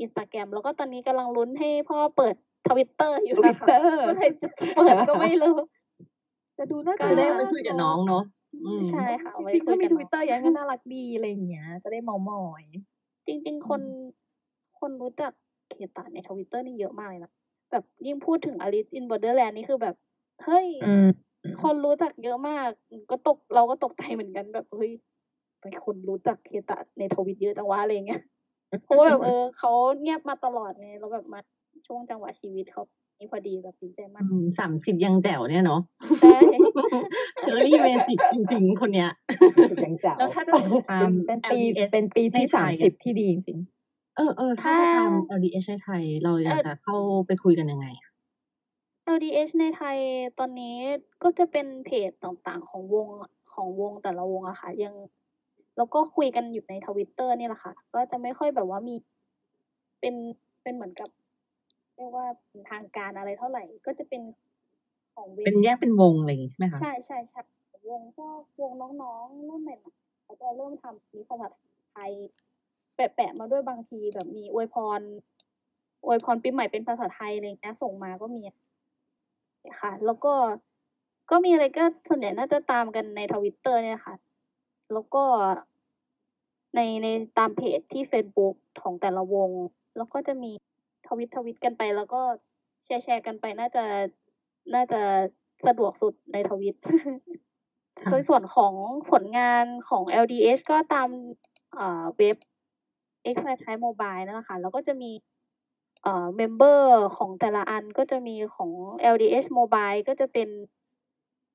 อินสตาแกรมแล้วก็ตอนนี้กำลังลุ้นให้พ่อเปิดทวิตเตอร์อยู่นะคะ Twitter เมื่อไหร่จะเปิดก็ไม่รู้ จะดูน่าก็จะได้ไปคุยกับน้องเนาะอืมใช่ค่ะเอาไว้คุยกันเนาะ จริงๆคุถ้ามีกันทเนาะวิตเตอร์ยังก็น่ารักดีอะไรอย่างเงี้ย จะได้เม้ามอย จริง ๆ คนคนรู้จัก เคตาในทวิตเตอร์นี่เยอะมากเลยนะ แบบยิ่งพูดถึง Alice in Borderland นี่คือแบบ เฮ้ยอืมคนรู้จักเยอะมาก ก็ตกเราก็ตกใจเหมือนกันแบบเฮ้ยไปคนรู้จักเคตาในทวิตเยอะจังวะอะไรอย่างเงี้ยเพราะว่าแบบเออเขาเงียบมาตลอดไงแล้วแบบมาช่วงจังหวะชีวิตเขานี่พอดีแบบดีใจมากสามสิบยังแจ๋วเนี่ยเนาะใช่เชอรี่เมจิกจริง ๆ คนเนี้ยยังแจ๋วแล้วถ้าจะติดตามเป็นปี LDS เป็นปีที่ในไทสามยสิอะบที่ดีจริง เออเออถ้าจะทำ LDH ในไทย เราอยากจะเข้าไปคุยกันยังไงอะ LDH ในไทยตอนนี้ก็จะเป็นเพจต่างๆ ของวงของวงแต่ละวงอะค่ะ ยังแล้วก็คุยกันอยู่ในทวิตเตอร์นี่แหละค่ะ ก็จะไม่ค่อยแบบว่ามีเป็นเป็นเหมือนกับเรียกว่าเป็นทางการอะไรเท่าไหร่ ก็จะเป็นของเว็บเป็นแยกเป็นวงอะไรอย่างงี้ใช่ไหมคะใช่ใช่ใช่วงพวกวงน้องๆรุ่นใหม่ๆเขาจะเริ่มทำมีภาษาไทย แปะๆมาด้วยบางทีแบบมีอวยพรอวยพรปีใหม่เป็นภาษาไทยอะไรอย่างเงี้ยส่งมาก็มีค่ะ แล้วก็ก็มีอะไรก็ส่วนใหญ่น่าจะตามกันในทวิตเตอร์เนี่ยค่ะ แล้วก็ในในตามเพจที่ Facebook ของแต่ละวง แล้วก็จะมีทวิตทวิตกันไป แล้วก็แชร์แชร์กันไปน่าจะน่าจะสะดวกสุดในทวิตค่ะโดยส่วนของผลงานของ LDH ก็ตามเอ่อเว็บ X r i t e Mobile นั่นแหละค่ะ แล้วก็จะมีเอ่อ member ของแต่ละอันก็จะมีของ LDH Mobile ก็จะเป็น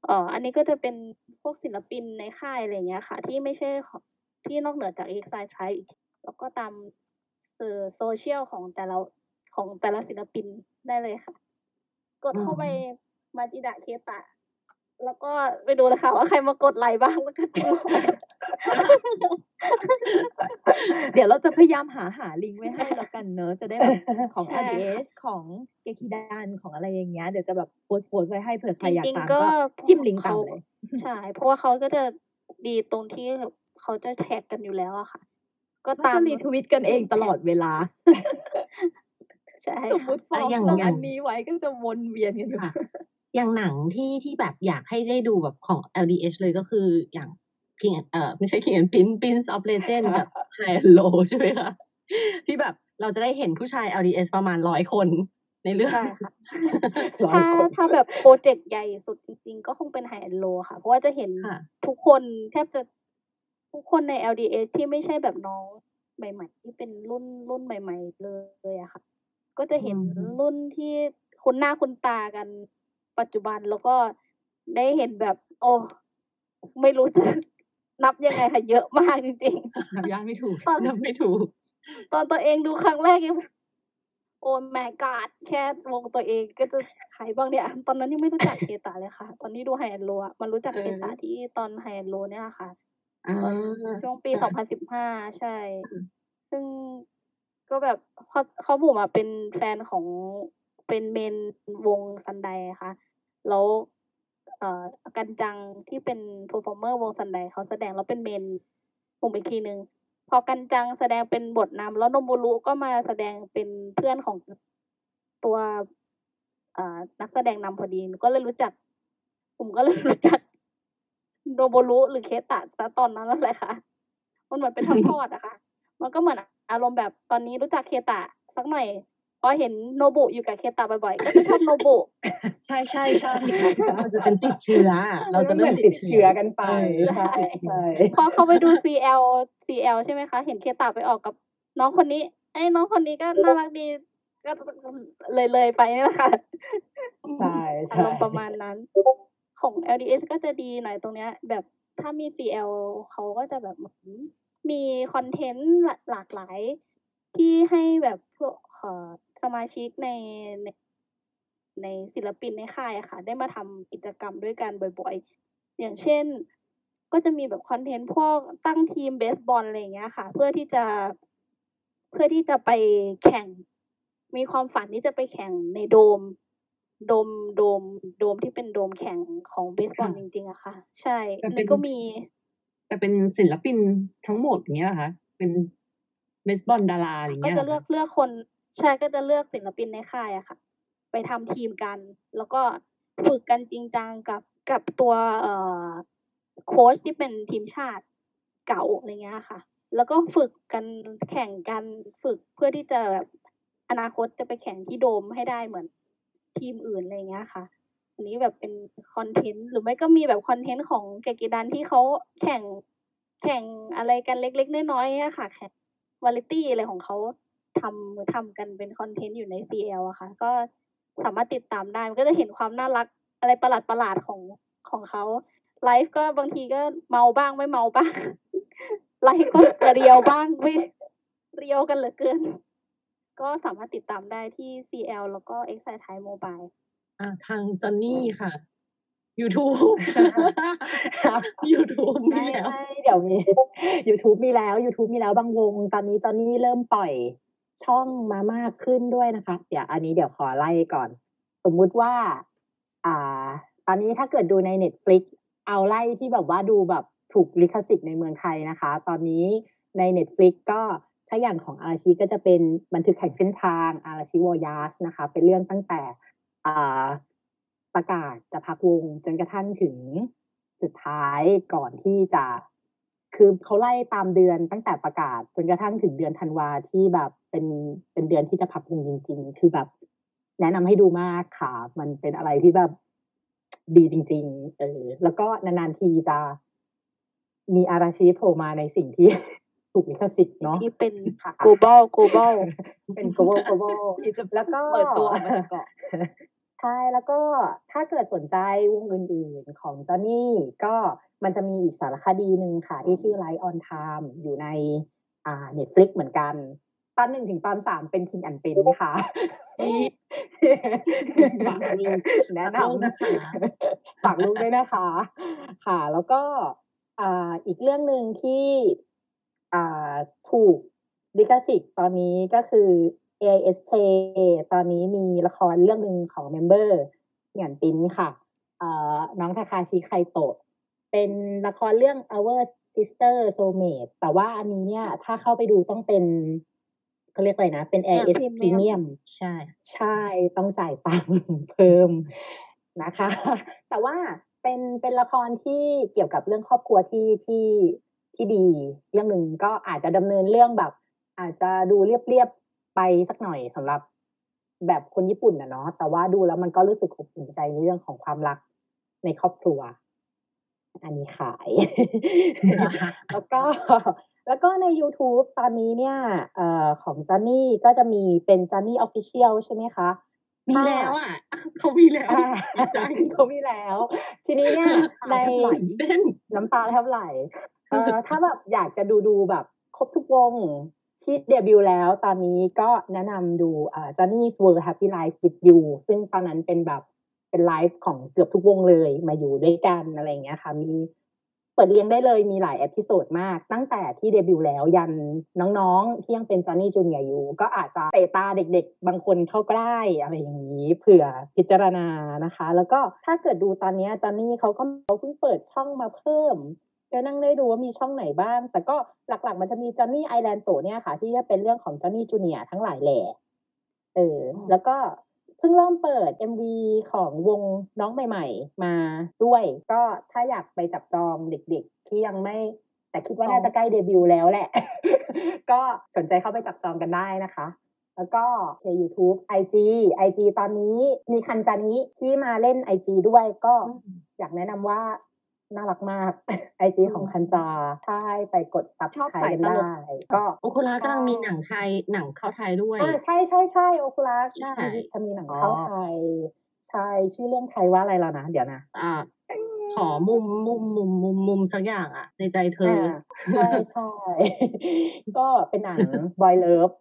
เอ่ออันนี้ก็จะเป็นพวกศิลปินในค่ายอะไรอย่างเงี้ยค่ะ ที่ไม่ใช่ของที่นอกเหนือจาก X r i t e อีกแล้วก็ตามสื่อโซเชียลของแต่ละของแต่ละศิลปินได้เลยค่ะ กดเข้าไปมาจิดะเคตะ แล้วก็ไปดูเลยค่ะว่าใครมากดไลค์บ้างแล้วก็ดูๆเดี๋ยวเราจะพยายามหาหาลิงก์ไว้ให้แล้วกันเนอะจะได้แบบของใช่ค่ะ LDH ของเกคิดันของอะไรอย่างเงี้ยเดี๋ยวจะแบบโพสต์โพสต์ไว้ให้เผื่อใครอยากจริงตามๆก็ก็จิ้มลิงก์ตามเขาเลยใช่เพราะว่าเขาก็จะดีตรงที่เขาจะแท็กกันอยู่แล้วอะค่ะ ก็ก็ตาจะมรีทวิตกันเองตลอดเวลาใช่สมมค่ะติฟออะงอย่างตรงอย่าอังนนี้ไว้ก็จะวนเวียนกันอยู่ค่ะ อย่างหนังที่ที่แบบอยากให้ได้ดูแบบของ LDH เลยก็คืออย่าง King เอ่อไม่ใช่ King and Prince Prince of Legend กับ High and Low ใช่ไหมคะที่แบบเราจะได้เห็นผู้ชาย LDH ประมาณร้อยคนในเรื่องใช่ค่ะร้อยถ้าคนถ้าแบบโปรเจกต์ใหญ่สุดจริงๆ ก็คงเป็นไฮแอนโลค่ะ เพราะว่าจะเห็นค่ะทุกคนแทบจะทุกคนใน LDS ที่ไม่ใช่แบบน้องใหม่ๆที่เป็นรุ่นรุ่นใหม่ ๆ เลยอะค่ะ ก็จะเห็นอืมรุ่นที่คุ้นหน้าคุ้นตากัน ปัจจุบันแล้วก็ได้เห็นแบบ โอ้ไม่รู้จะนับยังไงค่ะเยอะมากจริงๆนับญาติไม่ถูกตอนนับไม่ถูก ตอนตัวเองดูครั้งแรกยังโอ้แม่กาดแค่วงตัวเองก็จะใครบ้างเนี่ย ตอนนั้นยังไม่รู้จักเคตาเลยค่ะ ตอนนี้ดูไฮแอนโลอะมันรู้จักเออเคตาที่ตอนไฮแอนโลเนี่ยแหละค่ะอ่าช่วงปีค่ะ2015ใช่ ซึ่งก็แบบเขาเขาบุ๋มอะเป็นแฟนของเป็น main วงซันไดค่ะ แล้วกันจังที่เป็น performer วงซันไดเขาแสดงแล้วเป็น main ผมอีกทีหนึ่งพอกันจังแสดงเป็นบทนำแล้วโนโบรุก็มาแสดงเป็นเพื่อนของตัวนักแสดงนำพอดีก็เลยรู้จัก ผมก็เลยรู้จักโนโบรุหรือเคตะซะตอนนั้นนั่นแหละค่ะ มันเหมือนเป็นทอดๆอะค่ะ มันก็เหมือนอารมณ์แบบตอนนี้รู้จักเคตะสักหน่อย พอเห็นโนบุอยู่กับเคตะบ่อยๆ ก็จะชอบโนบุ ใช่ใช่ใช่เราจะเป็นติดเชื้อ เราจะเหมืเริ่อมนติดเชื้อกันไปเออใช่ใช่พอเขาไปดู CL CL ใช่ไหมคะ เห็นเคตะไปออกกับ น้องคนนี้ ไอ้น้องคนนี้ก็น่ารักดี ก็เลยเลยๆไปนี่แหละค่ะใช่อาใช่รมณ์ประมาณนั้น ของ LDS ก็จะดีหน่อยตรงเนี้ย แบบถ้ามี CL เขาก็จะแบบเหมือนมีคอนเทนต์หลากหลาย ที่ให้แบบพวกเอ่อ สมาชิกในในในศิลปินในค่ายอะค่ะ ได้มาทำกิจกรรมด้วยกันบ่อยๆ อย่างเช่น ก็จะมีแบบคอนเทนต์พวกตั้งทีมเบสบอลอะไรอย่างเงี้ยค่ะ เพื่อที่จะเพื่อที่จะไปแข่ง มีความฝันที่จะไปแข่งในโดม โดมโดม โดมที่เป็นโดมแข่งของเบสบอลค่ะจริงๆอะค่ะ ใช่แต่อันเป็นี้นก็มี แต่เป็นศิลปินทั้งหมดอย่างเงี้ยเหรอคะเป็นเบสบอลดาราอะไรก็เงี้ยเหรจะอเลือกคะเลือกคน ใช่ก็จะเลือกศิลปินในค่ายอะค่ะ ไปทำทีมกัน แล้วก็ฝึกกันจริงจังกับกับตัวเอ่อโค้ชที่เป็นทีมชาติเก่าอะไรเงี้ยค่ะ แล้วก็ฝึกกันแข่งกันฝึกเพื่อที่จะแบบอนาคตจะไปแข่งที่โดมให้ได้เหมือนทีมอื่นอะไรเงี้ยค่ะอันนี้แบบเป็นคอนเทนต์หรือไม่ก็มีแบบคอนเทนต์ของเกกิดันที่เขาแข่งแข่งอะไรกันเล็กๆน้อยๆอะค่ะแข่งวาไรตี้อะไรของเขา ทำทำกันเป็นคอนเทนต์อยู่ใน CL อะค่ะ ก็สามารถติดตามได้ มันก็จะเห็นความน่ารักอะไรประหลาดประหลาดๆของของเขาไลฟ์ก็บางทีก็เมาบ้างไม่เมาบ้างไลฟ์ก็เรียวบ้างไม่เรียวกันเหลือเกิน ก็สามารถติดตามได้ที่ CL แล้วก็ Excite Thai Mobile อ่าทางจอนนี่ค่ะ YouTube ครับ YouTube มีไม่แล้วไม่เดี๋ยวมี YouTube มีแล้ว YouTube มีแล้วบางวง ตอนนี้ตอนนี้เริ่มปล่อย ช่องมามากขึ้นด้วยนะคะ เดี๋ยวอันนี้เดี๋ยวขอไล่ก่อน สมมุติว่า อ่า ตอนนี้ถ้าเกิดดูใน Netflix เอาไล่ที่แบบว่าดูแบบถูกลิขสิทธิ์ในเมืองไทยนะคะ ตอนนี้ใน Netflix ก็ถ้าอย่างของอาราชิก็จะเป็นบันทึกแห่งเส้นทางอาราชิวอยาสนะคะ เป็นเรื่องตั้งแต่อ่าประกาศจะพักวงจนกระทั่งถึงสุดท้ายก่อนที่จะ คือเขาไล่ตามเดือนตั้งแต่ประกาศ จนกระทั่งถึงเดือนธันวาที่แบบเป็นเป็นเดือนที่จะพักวงจริง ๆ คือแบบ แนะนำให้ดูมากค่ะ มันเป็นอะไรที่แบบดีจริง ๆ เออ แล้วก็นานๆทีจะมีอาราชีโผล่มาในสิ่งที่ ถูกลิขสิทธิ์เนาะที่เป็นค่ะ global global เป็น global global ที่จะแล้วก็เปิดตัวออกมาจากเกาะ ใช่แล้วก็ถ้าเกิดสนใจวงอื่นๆของจอห์นนี่ก็มันจะมีอีกสารคดีหนึ่งค่ะ ที่ชื่อ Light on Time อยู่ในอ่า Netflix เหมือนกันตอนหนึ่งถึงตอนสามเป็น King and Prince ค่ะฝากลูกแนะฝากลูกนำนะคะฝากลูกด้วยนะคะ ค่ะ แล้วก็อ่าอีกเรื่องหนึ่งที่อ่าถูกลิขสิทธิ์ตอนนี้ก็คือ AISK ตอนนี้มีละครเรื่องหนึ่งของเมมเบอร์หยันปิ้นค่ะเอ่อน้องทาคาชิไคโตะ เป็นละครเรื่อง Our Sister Soulmate แต่ว่าอันนี้เนี่ย ถ้าเข้าไปดูต้องเป็นเขาเรียกอะไรนะ เป็น AIS Premium Premium ใช่ ใช่ ต้องจ่ายตังค์เพิ่มนะคะ แต่ว่าเป็นเป็นละครที่เกี่ยวกับเรื่องครอบครัวที่ที่ที่ดี เรื่องหนึ่งก็อาจจะดำเนินเรื่องแบบ อาจจะดูเรียบๆ ไปสักหน่อยสำหรับแบบคนญี่ปุ่นนะเนาะแต่ว่าดูแล้วมันก็รู้สึกอบอุ่นใจในเรื่องของความรักในครอบครัว อันนี้ขาย แล้วก็แล้วก็ใน YouTube ตอนนี้เนี่ยเอ่อของจ o นนี่ก็จะมีเป็นจ o นนี่ออฟฟิเชียลใช่ไหมคะมีถ้าแล้วอะเขามีแล้วอ่าดีใจเขามีแล้ว ทีนี้เนี่ยในน้ำตาแทบไหลเต้นน้ำตาแทบไหลเอ่อถ้าแบบอยากจะดูดูแบบครบทุกวง ที่เดบิวต์แล้วตอนนี้ก็แนะนำดูอ่า Johnny's World Happy Life with You ซึ่งตอนนั้นเป็นแบบเป็นไลฟ์ของเกือบทุกวงเลยมาอยู่ด้วยกันอะไรเงี้ยค่ะ มีเปิดเรียงได้เลยมีหลาย episode มาก ตั้งแต่ที่เดบิวต์แล้วยันน้องๆ ที่ยังเป็นจ o นนี่จูเนียอยู่ ก็อาจจะเตะตาเด็กๆ บางคนเข้าใกล้อะไรอย่างนี้ เผื่อพิจารณานะคะ แล้วก็ถ้าเกิดดูตอนนี้ Johnny เขาก็เขาเพิ่งเปิดช่องมาเพิ่ม ก็นั่งได้ดูว่ามีช่องไหนบ้าง แต่ก็หลักๆ มันจะมีจ o นนี่ไอแลนด์โตเนี่ยค่ะ ที่จะเป็นเรื่องของจ o นนี่จูเนียทั้งหลายแหล่เออ แล้วก็เพิ่งเริ่มเปิด MV ของวงน้องใหม่ ๆ มาด้วย ก็ถ้าอยากไปจับจองเด็กๆ ที่ยังไม่ แต่คิดว่าน่าจะใกล้เดบิวต์แล้วแหละ ก็สนใจเข้าไปจับจองกันได้นะคะแล้วก็ใน YouTube IG IG ตอนนี้มีคันจานิที่มาเล่น IG ด้วยก็อยากแนะนำว่า น่ารักมาก IG ของคันจาใช่ไปกดซับชอบไทยสายกันตลกได้ก็โอคุระกำลังมีหนังไทยหนังเข้าไทยด้วยอ่าใช่ใช่ใช่โอคุระใช่จะมีหนังอ๋อเข้าไทยใช่ชื่อเรื่องไทยว่าอะไรแล้วนะ เดี๋ยวนะอ่าขอมุมมุมมุมมุมมุมสักอย่างอะ ในใจเธออ่าใช่ใช่ก็เป็นหนัง Boy Love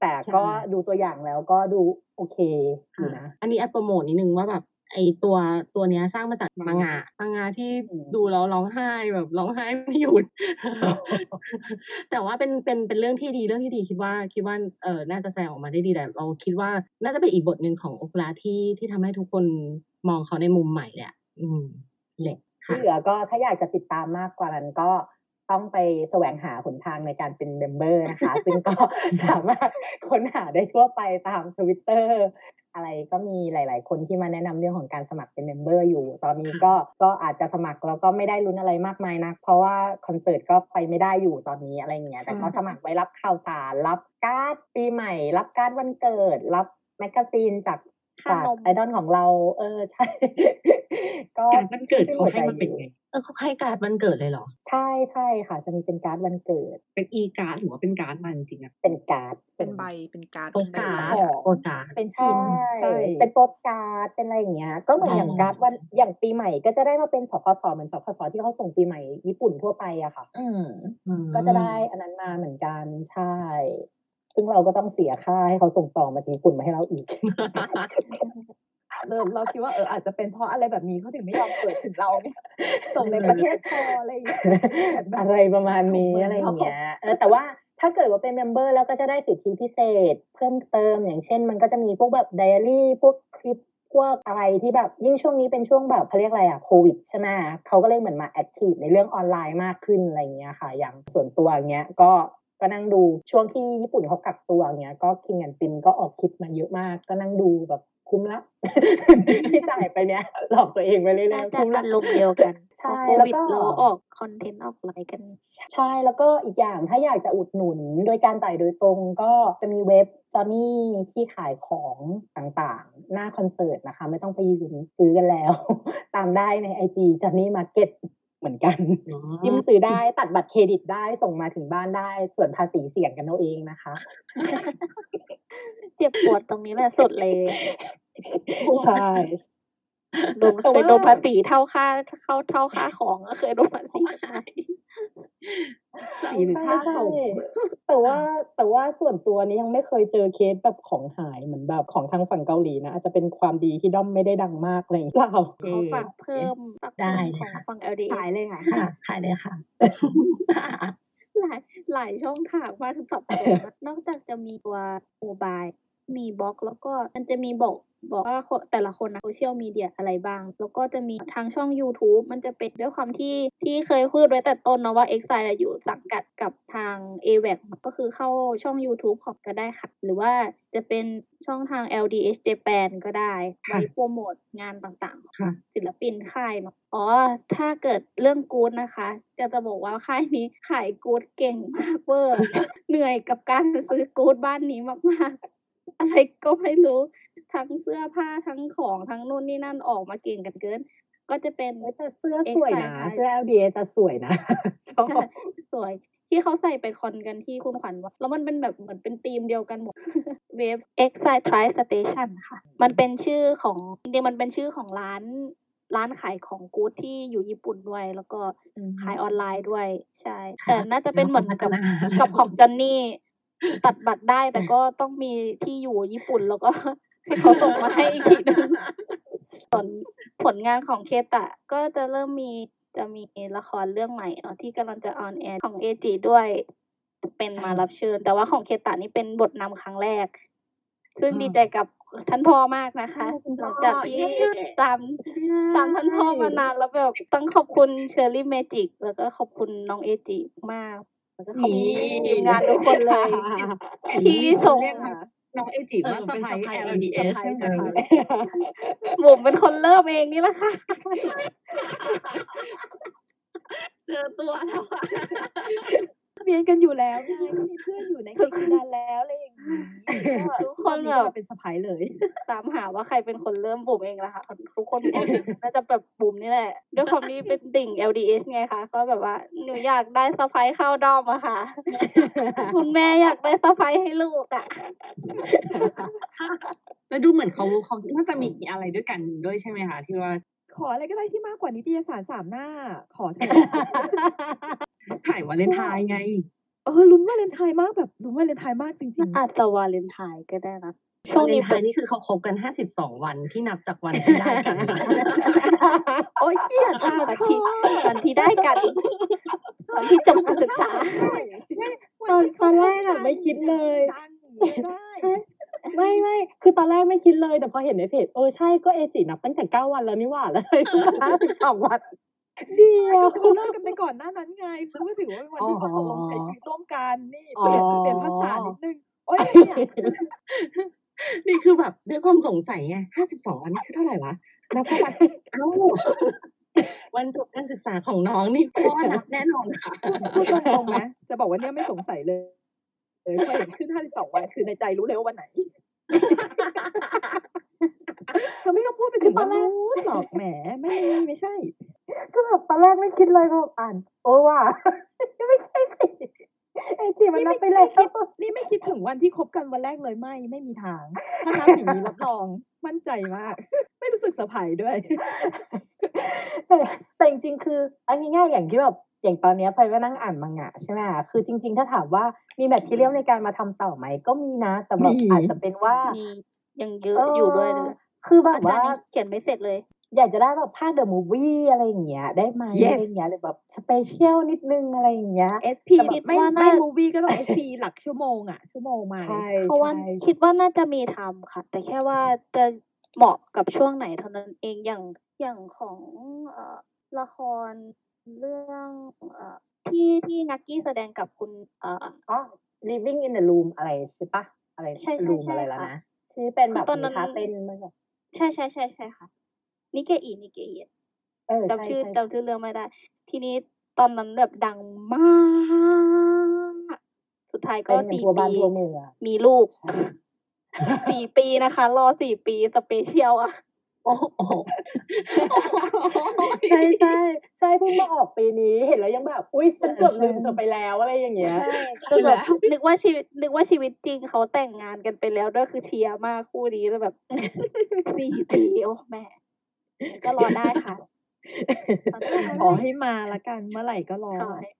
แต่ก็ใช่ดูตัวอย่างแล้วก็ดูโอเคอยู่นะ อันนี้แอบโปรโมทนิดนึงว่าแบบ ไอตัวตัวเนี้ยสร้างมาจากมังงะมังงะที่อืมดูแล้วร้องไห้แบบร้องไห้ไม่หยุด แต่ว่าเป็นเป็นเป็นเรื่องที่ดีเรื่องที่ดีคิดว่าคิดว่าเออน่าจะแสดงออกมาได้ดีแต่เราคิดว่าน่าจะเป็นอีกบทหนึ่งของโอเปร่าที่ที่ทำให้ทุกคนมองเขาในมุมใหม่แหละอืมแหละที่ค่ะเหลือก็ถ้าอยากจะติดตามมากกว่านั้นก็ ต้องไปแสวงหาหนทางในการเป็น member นะคะ ซึ่งก็สามารถค้นหาได้ทั่วไปตามทวิตเตอร์อะไรก็มีหลาย ๆ คนที่มาแนะนำเรื่องของการสมัครเป็น member อยู่ ตอนนี้ก็ก็อาจจะสมัครแล้วก็ไม่ได้ลุ้นอะไรมากมายนักเพราะว่าคอนเสิร์ตก็ไปไม่ได้อยู่ตอนนี้อะไรเงี้ย แต่ก็สมัครไว้รับข่าวสาร รับการ์ดปีใหม่ รับการ์ดวันเกิด รับ magazine จากค่า จากไอดอลของเรา เออใช่ ก็การ์ดวันเกิดเขาให้ขึ้มันเป็นหัวใจไงอยู่เออเขาให้การดวันเกิดเลยเหรอ ใช่ใช่ค่ะ จะมีเป็นการ์ดวันเกิด เป็น e-card หรือว่าเป็นการ์ดมันจริงๆอะเป็นการ์ดเป็นใบเป็นการ์ดโปสการ์ดของโปสการ์ดเป็นใช่พินใช่เป็นโปสการ์ดเป็นอะไรอย่างเงี้ย ก็เหมือนอ๋อออย่างการ์ดวันอย่างปีใหม่ ก็จะได้มาเป็นสคสเหมือนสคสที่เขาส่งปีใหม่ญี่ปุ่นทั่วไปอะค่ะ อืมอืมก็จะได้อันนั้นมาเหมือนกันใช่ ซึ่งเราก็ต้องเสียค่าให้เขาส่งต่อมาที่ญี่ปุ่นมาให้เราอีกเราเราคิดว่าเอออาจจะเป็นเพราะอะไรแบบนี้เขาถึงไม่ยอมเปิดถึงเราเนี่ยส่งในประเทศพออะไรอย่างเงี้ยอะไรประมาณนี้เหมือนอะไรอย่างเขาเงี้ยเออแต่ว่าถ้าเกิดว่าเป็นเมมเบอร์แล้วก็จะได้สิทธิพิเศษ เพิ่มเติมอย่างเช่น มันก็จะมีพวกแบบไดอารี่พวกคลิปพวกอะไรที่แบบยิ่งช่วงนี้เป็นช่วงแบบเขาเรียกอะไรอะโควิดใช่ไหมเขาก็เลยเหมือนมา active ในเรื่องออนไลน์มากขึ้นอะไรอย่างเงี้ยค่ะ อย่างส่วนตัวอย่างเงี้ยก็ ก็นั่งดูช่วงที่ญี่ปุ่นเขากักตัวอย่างเงี้ย ก็ King & Prince ก็ออกคลิปมาเยอะมาก ก็นั่งดูแบบคุ้มละที่จ่ายไปเนี้ยหลอกตัวเองไปเรื่อยน่าจะคุ้มอะอารมณ์เดียวกันใช่พอโคแล้วก็เราออก content ออนไลน์กัน ใช่แล้วก็อีกอย่างถ้าอยากจะอุดหนุนโดยการจ่ายโดยตรงก็จะมีเว็บจอ h นี่ที่ขายของต่างๆ หน้าคอนเสิร์ตนะคะ ไม่ต้องไปยืนซื้อกันแล้ว ตามได้ในไอจีจอ h นี่มาร์เก็ต เหมือนกันอ๋อจิ้มซื้อได้ตัดบัตรเครดิตได้ส่งมาถึงบ้านได้ ส่วนภาษีเสี่ยงกันเอาเองนะคะ เจ็บปวดตรงนี้แหละสุดเลย ใช่ โดนแต่เคยว่าโดนภาษีเท่าค่าเข้าเท่าค่าของก็เคยโดนภาษีมาสีหรือค่าส่งใช่แต่ว่าแต่ว่าส่วนตัวนี้ยังไม่เคยเจอเคสแบบของหายเหมือนแบบของทางฝั่งเกาหลีนะอาจจะเป็นความดีที่ด้อมไม่ได้ดังมากอะไรอย่างเงี้ยเปล่าเขาฝากเพิ่มฝากได้เพิ่มเลยของค่ะฝั่ง LDA ขายเลยค่ะค่ะขายเลยค่ะหลายหลายช่องทางมากสับสนมากนอกจากจะมีตัวโมบาย มีบล็อก แล้วก็มันจะมีบอกบอกว่าคนแต่ละคนนะโซเชียลมีเดียอะไรบ้าง แล้วก็จะมีทางช่อง YouTube มันจะเป็นด้วยความที่ที่เคยพูดไว้แต่ต้นนะว่า x อ i อยู่สังกัดกับทาง a w a c ก็คือเข้าช่อง YouTube ของก็ได้ค่ะ หรือว่าจะเป็นช่องทาง LDH Japan ก็ได้ค่ะไว้โปรโมทงานต่างๆค่ะศิลปินค่ายเนาะอ๋อ ถ้าเกิดเรื่องกู๊ดนะคะ จะจะบอกว่าค่ายนี้ขายกู๊ดเก่งมากเวอร์เหนื่อยกับการซื้อกู๊ดบ้านนี้มากๆ อะไรก็ไม่รู้ ทั้งเสื้อผ้าทั้งของทั้งนู่นนี่นั่นออกมาเก่งกันเกิน ก็จะเป็นเอ้ยแต่เสื้อสวยนะ X-Size เสื้อ LDA จะสวยนะชอบสวยที่เขาใส่ไปคอนกันที่คุณขวัญว่าแล้วมันเป็นแบบเหมือนเป็นธีมเดียวกันหมดเว็บ Exile Tribe Station ค่ะ มันเป็นชื่อของจริงๆมันเป็นชื่อของร้านร้านขายของกู๊ดที่อยู่ญี่ปุ่นด้วย แล้วก็ขายออนไลน์ด้วย ใช่ค่ะแต่น่าจะเป็นเหมือนกับแล้วก็พัฒนากับของ Johnny ตัดบัตรได้แต่ก็ต้องมีที่อยู่ญี่ปุ่นแล้วก็ให้เขาส่งมาให้อีกทีนึงส่วนผลงานของเคตะ ก็จะเริ่มมีจะมีละครเรื่องใหม่เนาะที่กำลังจะ on air ของเอจิด้วย เป็นใช่มารับเชิญ แต่ว่าของเคตะนี่เป็นบทนำครั้งแรก ซึ่งอืมดีใจกับท่านพ่อมากนะคะหลังจากที่ตามตามท่านพ่อมานานแล้วแบบต้องขอบคุณเชอร์รี่เมจิกแล้วก็ขอบคุณน้องเอจิมาก แล้วก็ขอบคุณทีมงานทุกคนเลยที่ส่งเรียกน้องเอจิว่าสะพาย LDS ใช่ไหมบุ๋มเป็นคนเริ่มเองนี่แหละค่ะ เจอตัวแล้ว อะเรียนกันอยู่แล้วไงก็มีเพื่อนอยู่ในกิจการแล้วอะไรอย่างนี้ก็ทุกคนแบบเป็นสะพายเลย ตามหาว่าใครเป็นคนเริ่มบุ๋มเองละค่ะทุกคนบอกน่าจะแบบบุ๋มนี่แหละด้วยความที่เป็นติ่ง LDH ไงคะก็แบบว่าหนูอยากได้สะพายเข้าด้อมอะค่ะ คุณแม่อยากได้สะพายให้ลูกอะแล้วดูเหมือนเขาเขาน่าจะมีอะไรด้วยกันด้วยใช่ไหมคะที่ว่า ขออะไรก็ได้ที่มากกว่านิตยสารสามหน้า ขอเถอะถ่ายวาเลนไทน์ไงเอเออลุ้นวาเลนไทน์มากแบบลุ้นวาเลนไทน์มากจริงๆอาจจะวาเลนไทน์ก็ได้นะช่วงวาเลนี้นไทน์นี้นี่คือเขาคบกันห้าสิบสองวันที่นับจากวันที่ได้กัน โอ๊ยเกลียดอะวันที่วันที่ได้กันวันที่จบการศึกษาตอนตอนแรกอะไม่คิดเลยจังไม่ได้ใช่ ไม่ไม่คือตอนแรกไม่คิดเลย แต่พอเห็นในเพจเออใช่ก็เอจินับตั้งแต่เก้าวันแล้วนี่หว่าแล้วเลยห้าสิบสองวันเดียวเขาเลิกกันไปก่อนหน้านั้นไงเขาก็ถือว่าเป็นวันที่เขาตกลงใช้ชีวิตร่วมกันนี่อ๋เปอลี่ยนเปลี่ยนภาษานิดนึงโอ๊ยเนี่ยนี่คือแบบด้วยความสงสัยไงห้าสิบสองวันนี่คือเท่าไหร่วะนับเข้าไปเอ้าวันจบการศึกษาของน้องนี่ก็นับแน่นอนค่ะพูดตรงๆไหมจะบอกว่าเนี่ยไม่สงสัยเลย เออพอเห็นขึ้นห้าสิบสองวันคือในใจรู้เลยว่าวันไหนเธอไม่ต้องพูดไปถึงวันนู้นหรอกแหมไม่ไม่ใช่ ก็แบบตอนแรกไม่คิดเลยก็อ่าน โอ้ว่าไม่ใช่สิเอจิมันนับไปแล้วคิดนี่ไม่คิดถึงวันที่คบกันวันแรกเลยไม่ไม่มีทาง ถ้านับอย่างนี้รับรองมั่นใจมาก ไม่รู้สึกเซอร์ไพรส์ด้วย แต่แต่จริงๆคือ อันง่ายๆอย่างที่แบบ อย่างตอนเนี้ยไฟก็นั่งอ่านมังงะใช่ไหมคือจริง ๆ ถ้าถามว่ามี material ในการมาทำต่อไหม ก็มีนะ แต่แบบมีอาจจะเป็นว่ามียังเยอะอยู่ด้วยเลยคือแบบว่าอาจารย์นี่เขียนไม่เสร็จเลย อยากจะได้แบบภาค the movie อะไรอย่างเงี้ย ได้ไหม Yes อะไรอย่างเงี้ยหรือแบบสเปเชียลนิดนึงอะไรอย่างเงี้ย SP แต่แบบนี่ไม่ว่าไม่น่ามูวี่ก็ต้อง SP หลักชั่วโมงอะ ชั่วโมงมาใช่เพราะว่าใช่คิดว่าน่าจะมีทำค่ะ แต่แค่ว่าจะเหมาะกับช่วงไหนเท่านั้นเองอย่างอย่างของเอ่อละคร เรื่องเอ่อที่ที่นักกี้แสดงกับคุณเอ่ออ๋อ living in the room อะไรใช่ปะอะไรใช่ใช่รูมใช่อะไรแล้วค่ะนะที่เป็นแบบตอนนั้มีนท่าเต้นมันแบบใช่ใช่ใช่ใช่ค่ะนิเกอีนิเกอีเออใช่จำชื่อใช่จำชื่อเรื่องไม่ได้ ทีนี้ตอนนั้นแบบดังมาก สุดท้ายก็เป็นกันสี่ทั่วบ้านปีทั่วเมืองมีลูกใช่สี่ปีนะคะ รอสี่ปีสเปเชียลอะโอ้โหใช่ใช่ ใช่เพิ่งมาออกปีนี้เห็นแล้วยังแบบอุ้ยฉันเกือบลืมเธอไปแล้วอะไรอย่างเงี้ยใช่จนแบบนึกว่าชีวิตนึกว่าชีวิตจริงเขาแต่งงานกันไปแล้วด้วยคือเชียร์มากคู่นี้แล้วแบบสี่ปีโอ้แม่ก็รอได้ค่ะขอให้มาละกันเมื่อไหร่ก็รอขอให้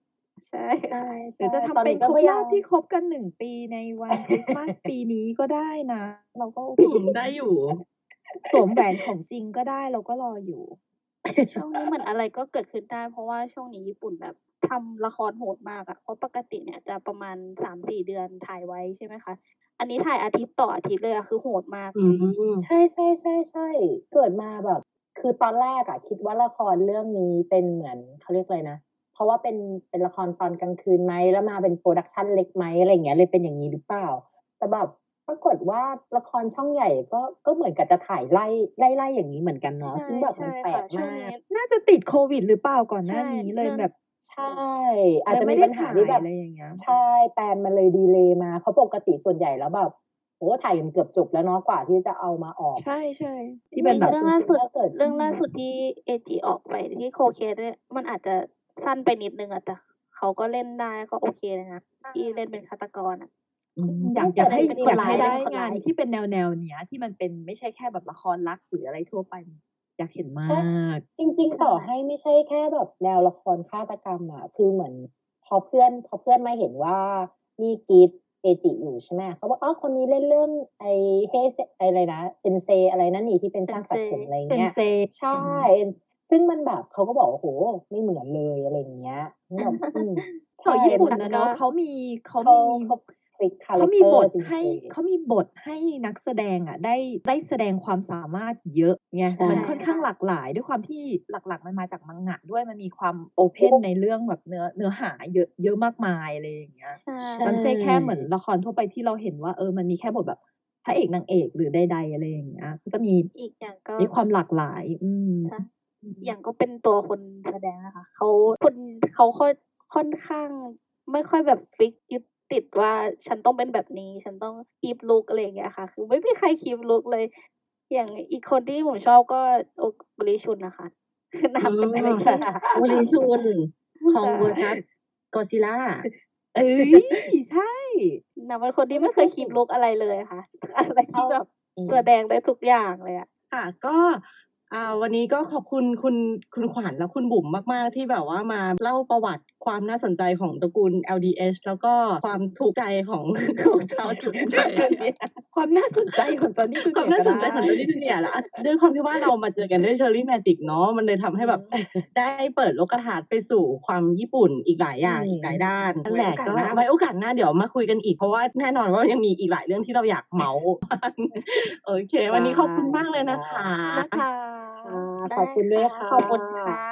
ใช่ใช่หรือจะใช่ทำเป็นตครบพยารอบมที่คบกันหนึ่งปีในวันคริสต์มาสปีนี้ก็ได้นะ เราก็โอเคได้อยู่สวมแหวนของจริงก็ได้เราก็รออยู่ ช่วงนี้เหมือนอะไรก็เกิดขึ้นได้ เพราะว่าช่วงนี้ญี่ปุ่นแบบทำละครโหดมากอะเพราะปกติเนี่ยจะประมาณสามสี่เดือนถ่ายไว้ใช่ไหมคะ อันนี้ถ่ายอาทิตย์ต่ออาทิตย์เลยอะคือโหดมากอืมใช่ใช่ใช่ใช่เกิดมาแบบ คือตอนแรกอะคิดว่าละครเรื่องนี้เป็นเหมือนเขาเรียกอะไรนะ เพราะว่าเป็นเป็นละครตอนกลางคืนไหมแล้วมาเป็น production เล็กไหมอะไรอย่างเงี้ยเลยเป็นอย่างนี้หรือเปล่า แต่แบบป รากฏว่าละครช่องใหญ่ก็ก็เหมือนกับจะถ่ายไล่ไล่ไล่อย่างนี้เหมือนกันเนาะใช่ซึ่งแบบมันใช่ค่ะแปลกมากช่วงนี้น่าจะติดโควิด หรือเปล่าก่อนหน้าใช่นี้เลยเรื่องแบบใช่ อาจจะเลยมีไม่ได้ปัญหาที่แบบถ่ายอะไรอย่างเงี้ยใช่ plan มันเลย delay มาเพราะปกติส่วนใหญ่แล้วแบบโอ้ถ่ายกันเกือบจบแล้วเนาะกว่าที่จะเอามาออก ใช่ใช่ที่เป็นแบบเรื่องล่าสุดถ้าเกิดเรื่องล่าสุดที่เอจีออกไปที่โคเคสเนี่ยมันอาจจะสั้นไปนิดนึงอะแต่เขาก็เล่นได้ก็โอเคเลยนะที่เล่นเป็นฆาตกรอะ อืมอยากอยากให้เป็นอคนยากให้ร้ายได้เป็นคนงานร้ายที่เป็นแนวแนวๆเนี้ย ที่มันเป็นไม่ใช่แค่แบบละครรักหรืออะไรทั่วไป อยากเห็นมากจริง ๆ ต่อให้ไม่ใช่แค่แบบแนวละครฆาตกรรมอะคือเหมือน พอเพื่อนพอเพื่อนมาเห็นว่านี่กรีดเอจิอยู่ใช่ไหมเขาบอกอ๋อคนนี้เล่นเรื่องไอเฮเซไออะไรนะเซนเซอะไรนั่นนี่ที่เป็นช่างตัดผมอะไรเป็นเงี้ยเซใช่ซึ่งมันแบบเขาก็บอกว่าโหไม่เหมือนเลยอะไรอย่างเงี้ยแบบอืมชาวญี่ปุ่นใช่นะเนาะเขามีเขาเขามี เขาพลิกคาแรเขาคมีเตอบร์ทจริงๆให้เขามีบทให้นักแสดงอะได้ได้แสดงความสามารถเยอะไงใช่มันค่อนข้างหลากหลาย ด้วยความที่หลักๆมันมาจากมังงะด้วยมันมีความโอเพนในเรื่องแบบเนื้อเนื้อหาเยอะเยอะมากมายอะไรอย่างเงี้ยใช่มันไม่ใช่แค่เหมือนละครทั่วไปที่เราเห็นว่าเออมันมีแค่บทแบบพระเอกนางเอกหรือใดๆอะไรอย่างเงี้ยก็จะมีอีกอย่างก็มีความหลากหลาย อืมใช่อย่างก็เป็นตัวคนแสดงนะคะเขาคนเขาค่อยค่อนข้างไม่ค่อยแบบฟิกยึด ติดว่าฉันต้องเป็นแบบนี้ ฉันต้องคีปลุกอะไรอย่างเงี้ยค่ะ คือไม่มีใครคีปลุกเลย อย่างอีกคนที่ผมชอบก็โอบริชุนนะคะคือนามเป็นอะไรที่โอริชุนของใช่ versus Godzilla เอ้ยใช่นามเป็นคนที่ไม่เคย keep look อะไรเลยค่ะ อะไรที่แบบแสดงได้ทุกอย่างเลยอะค่ะ ก็อ่าวันนี้ก็ขอบคุณคุณคุณขวัญและคุณบุ๋มมาก ๆ ที่แบบว่ามาเล่าประวัติความน่าสนใจของตระกูล LDH แล้วก็ความถูกใจของของชาว Junior ความน่าสนใจของ Johnny Junior ความเนียน่าสนใจของ Johnny Junior ละด้วยความที่ว่าเรามาเจอกันด้วย Cherry Magic เนาะมันเลยทำให้แบบได้เปิดโลกทัศน์ไปสู่ความญี่ปุ่นอีกหลายอย่างอีกหลายด้านนั่นแหละก็ไว้โอกาสหน้าเดี๋ยวมาคุยกันอีกเพราะว่าแน่นอนว่ายังมีอีกหลายเรื่องที่เราอยากเมาส์โอเค วันนี้ขอบคุณมากเลยนะคะนะคะอ่าขอบคุณด้วยค่ะขอบคุณค่ะ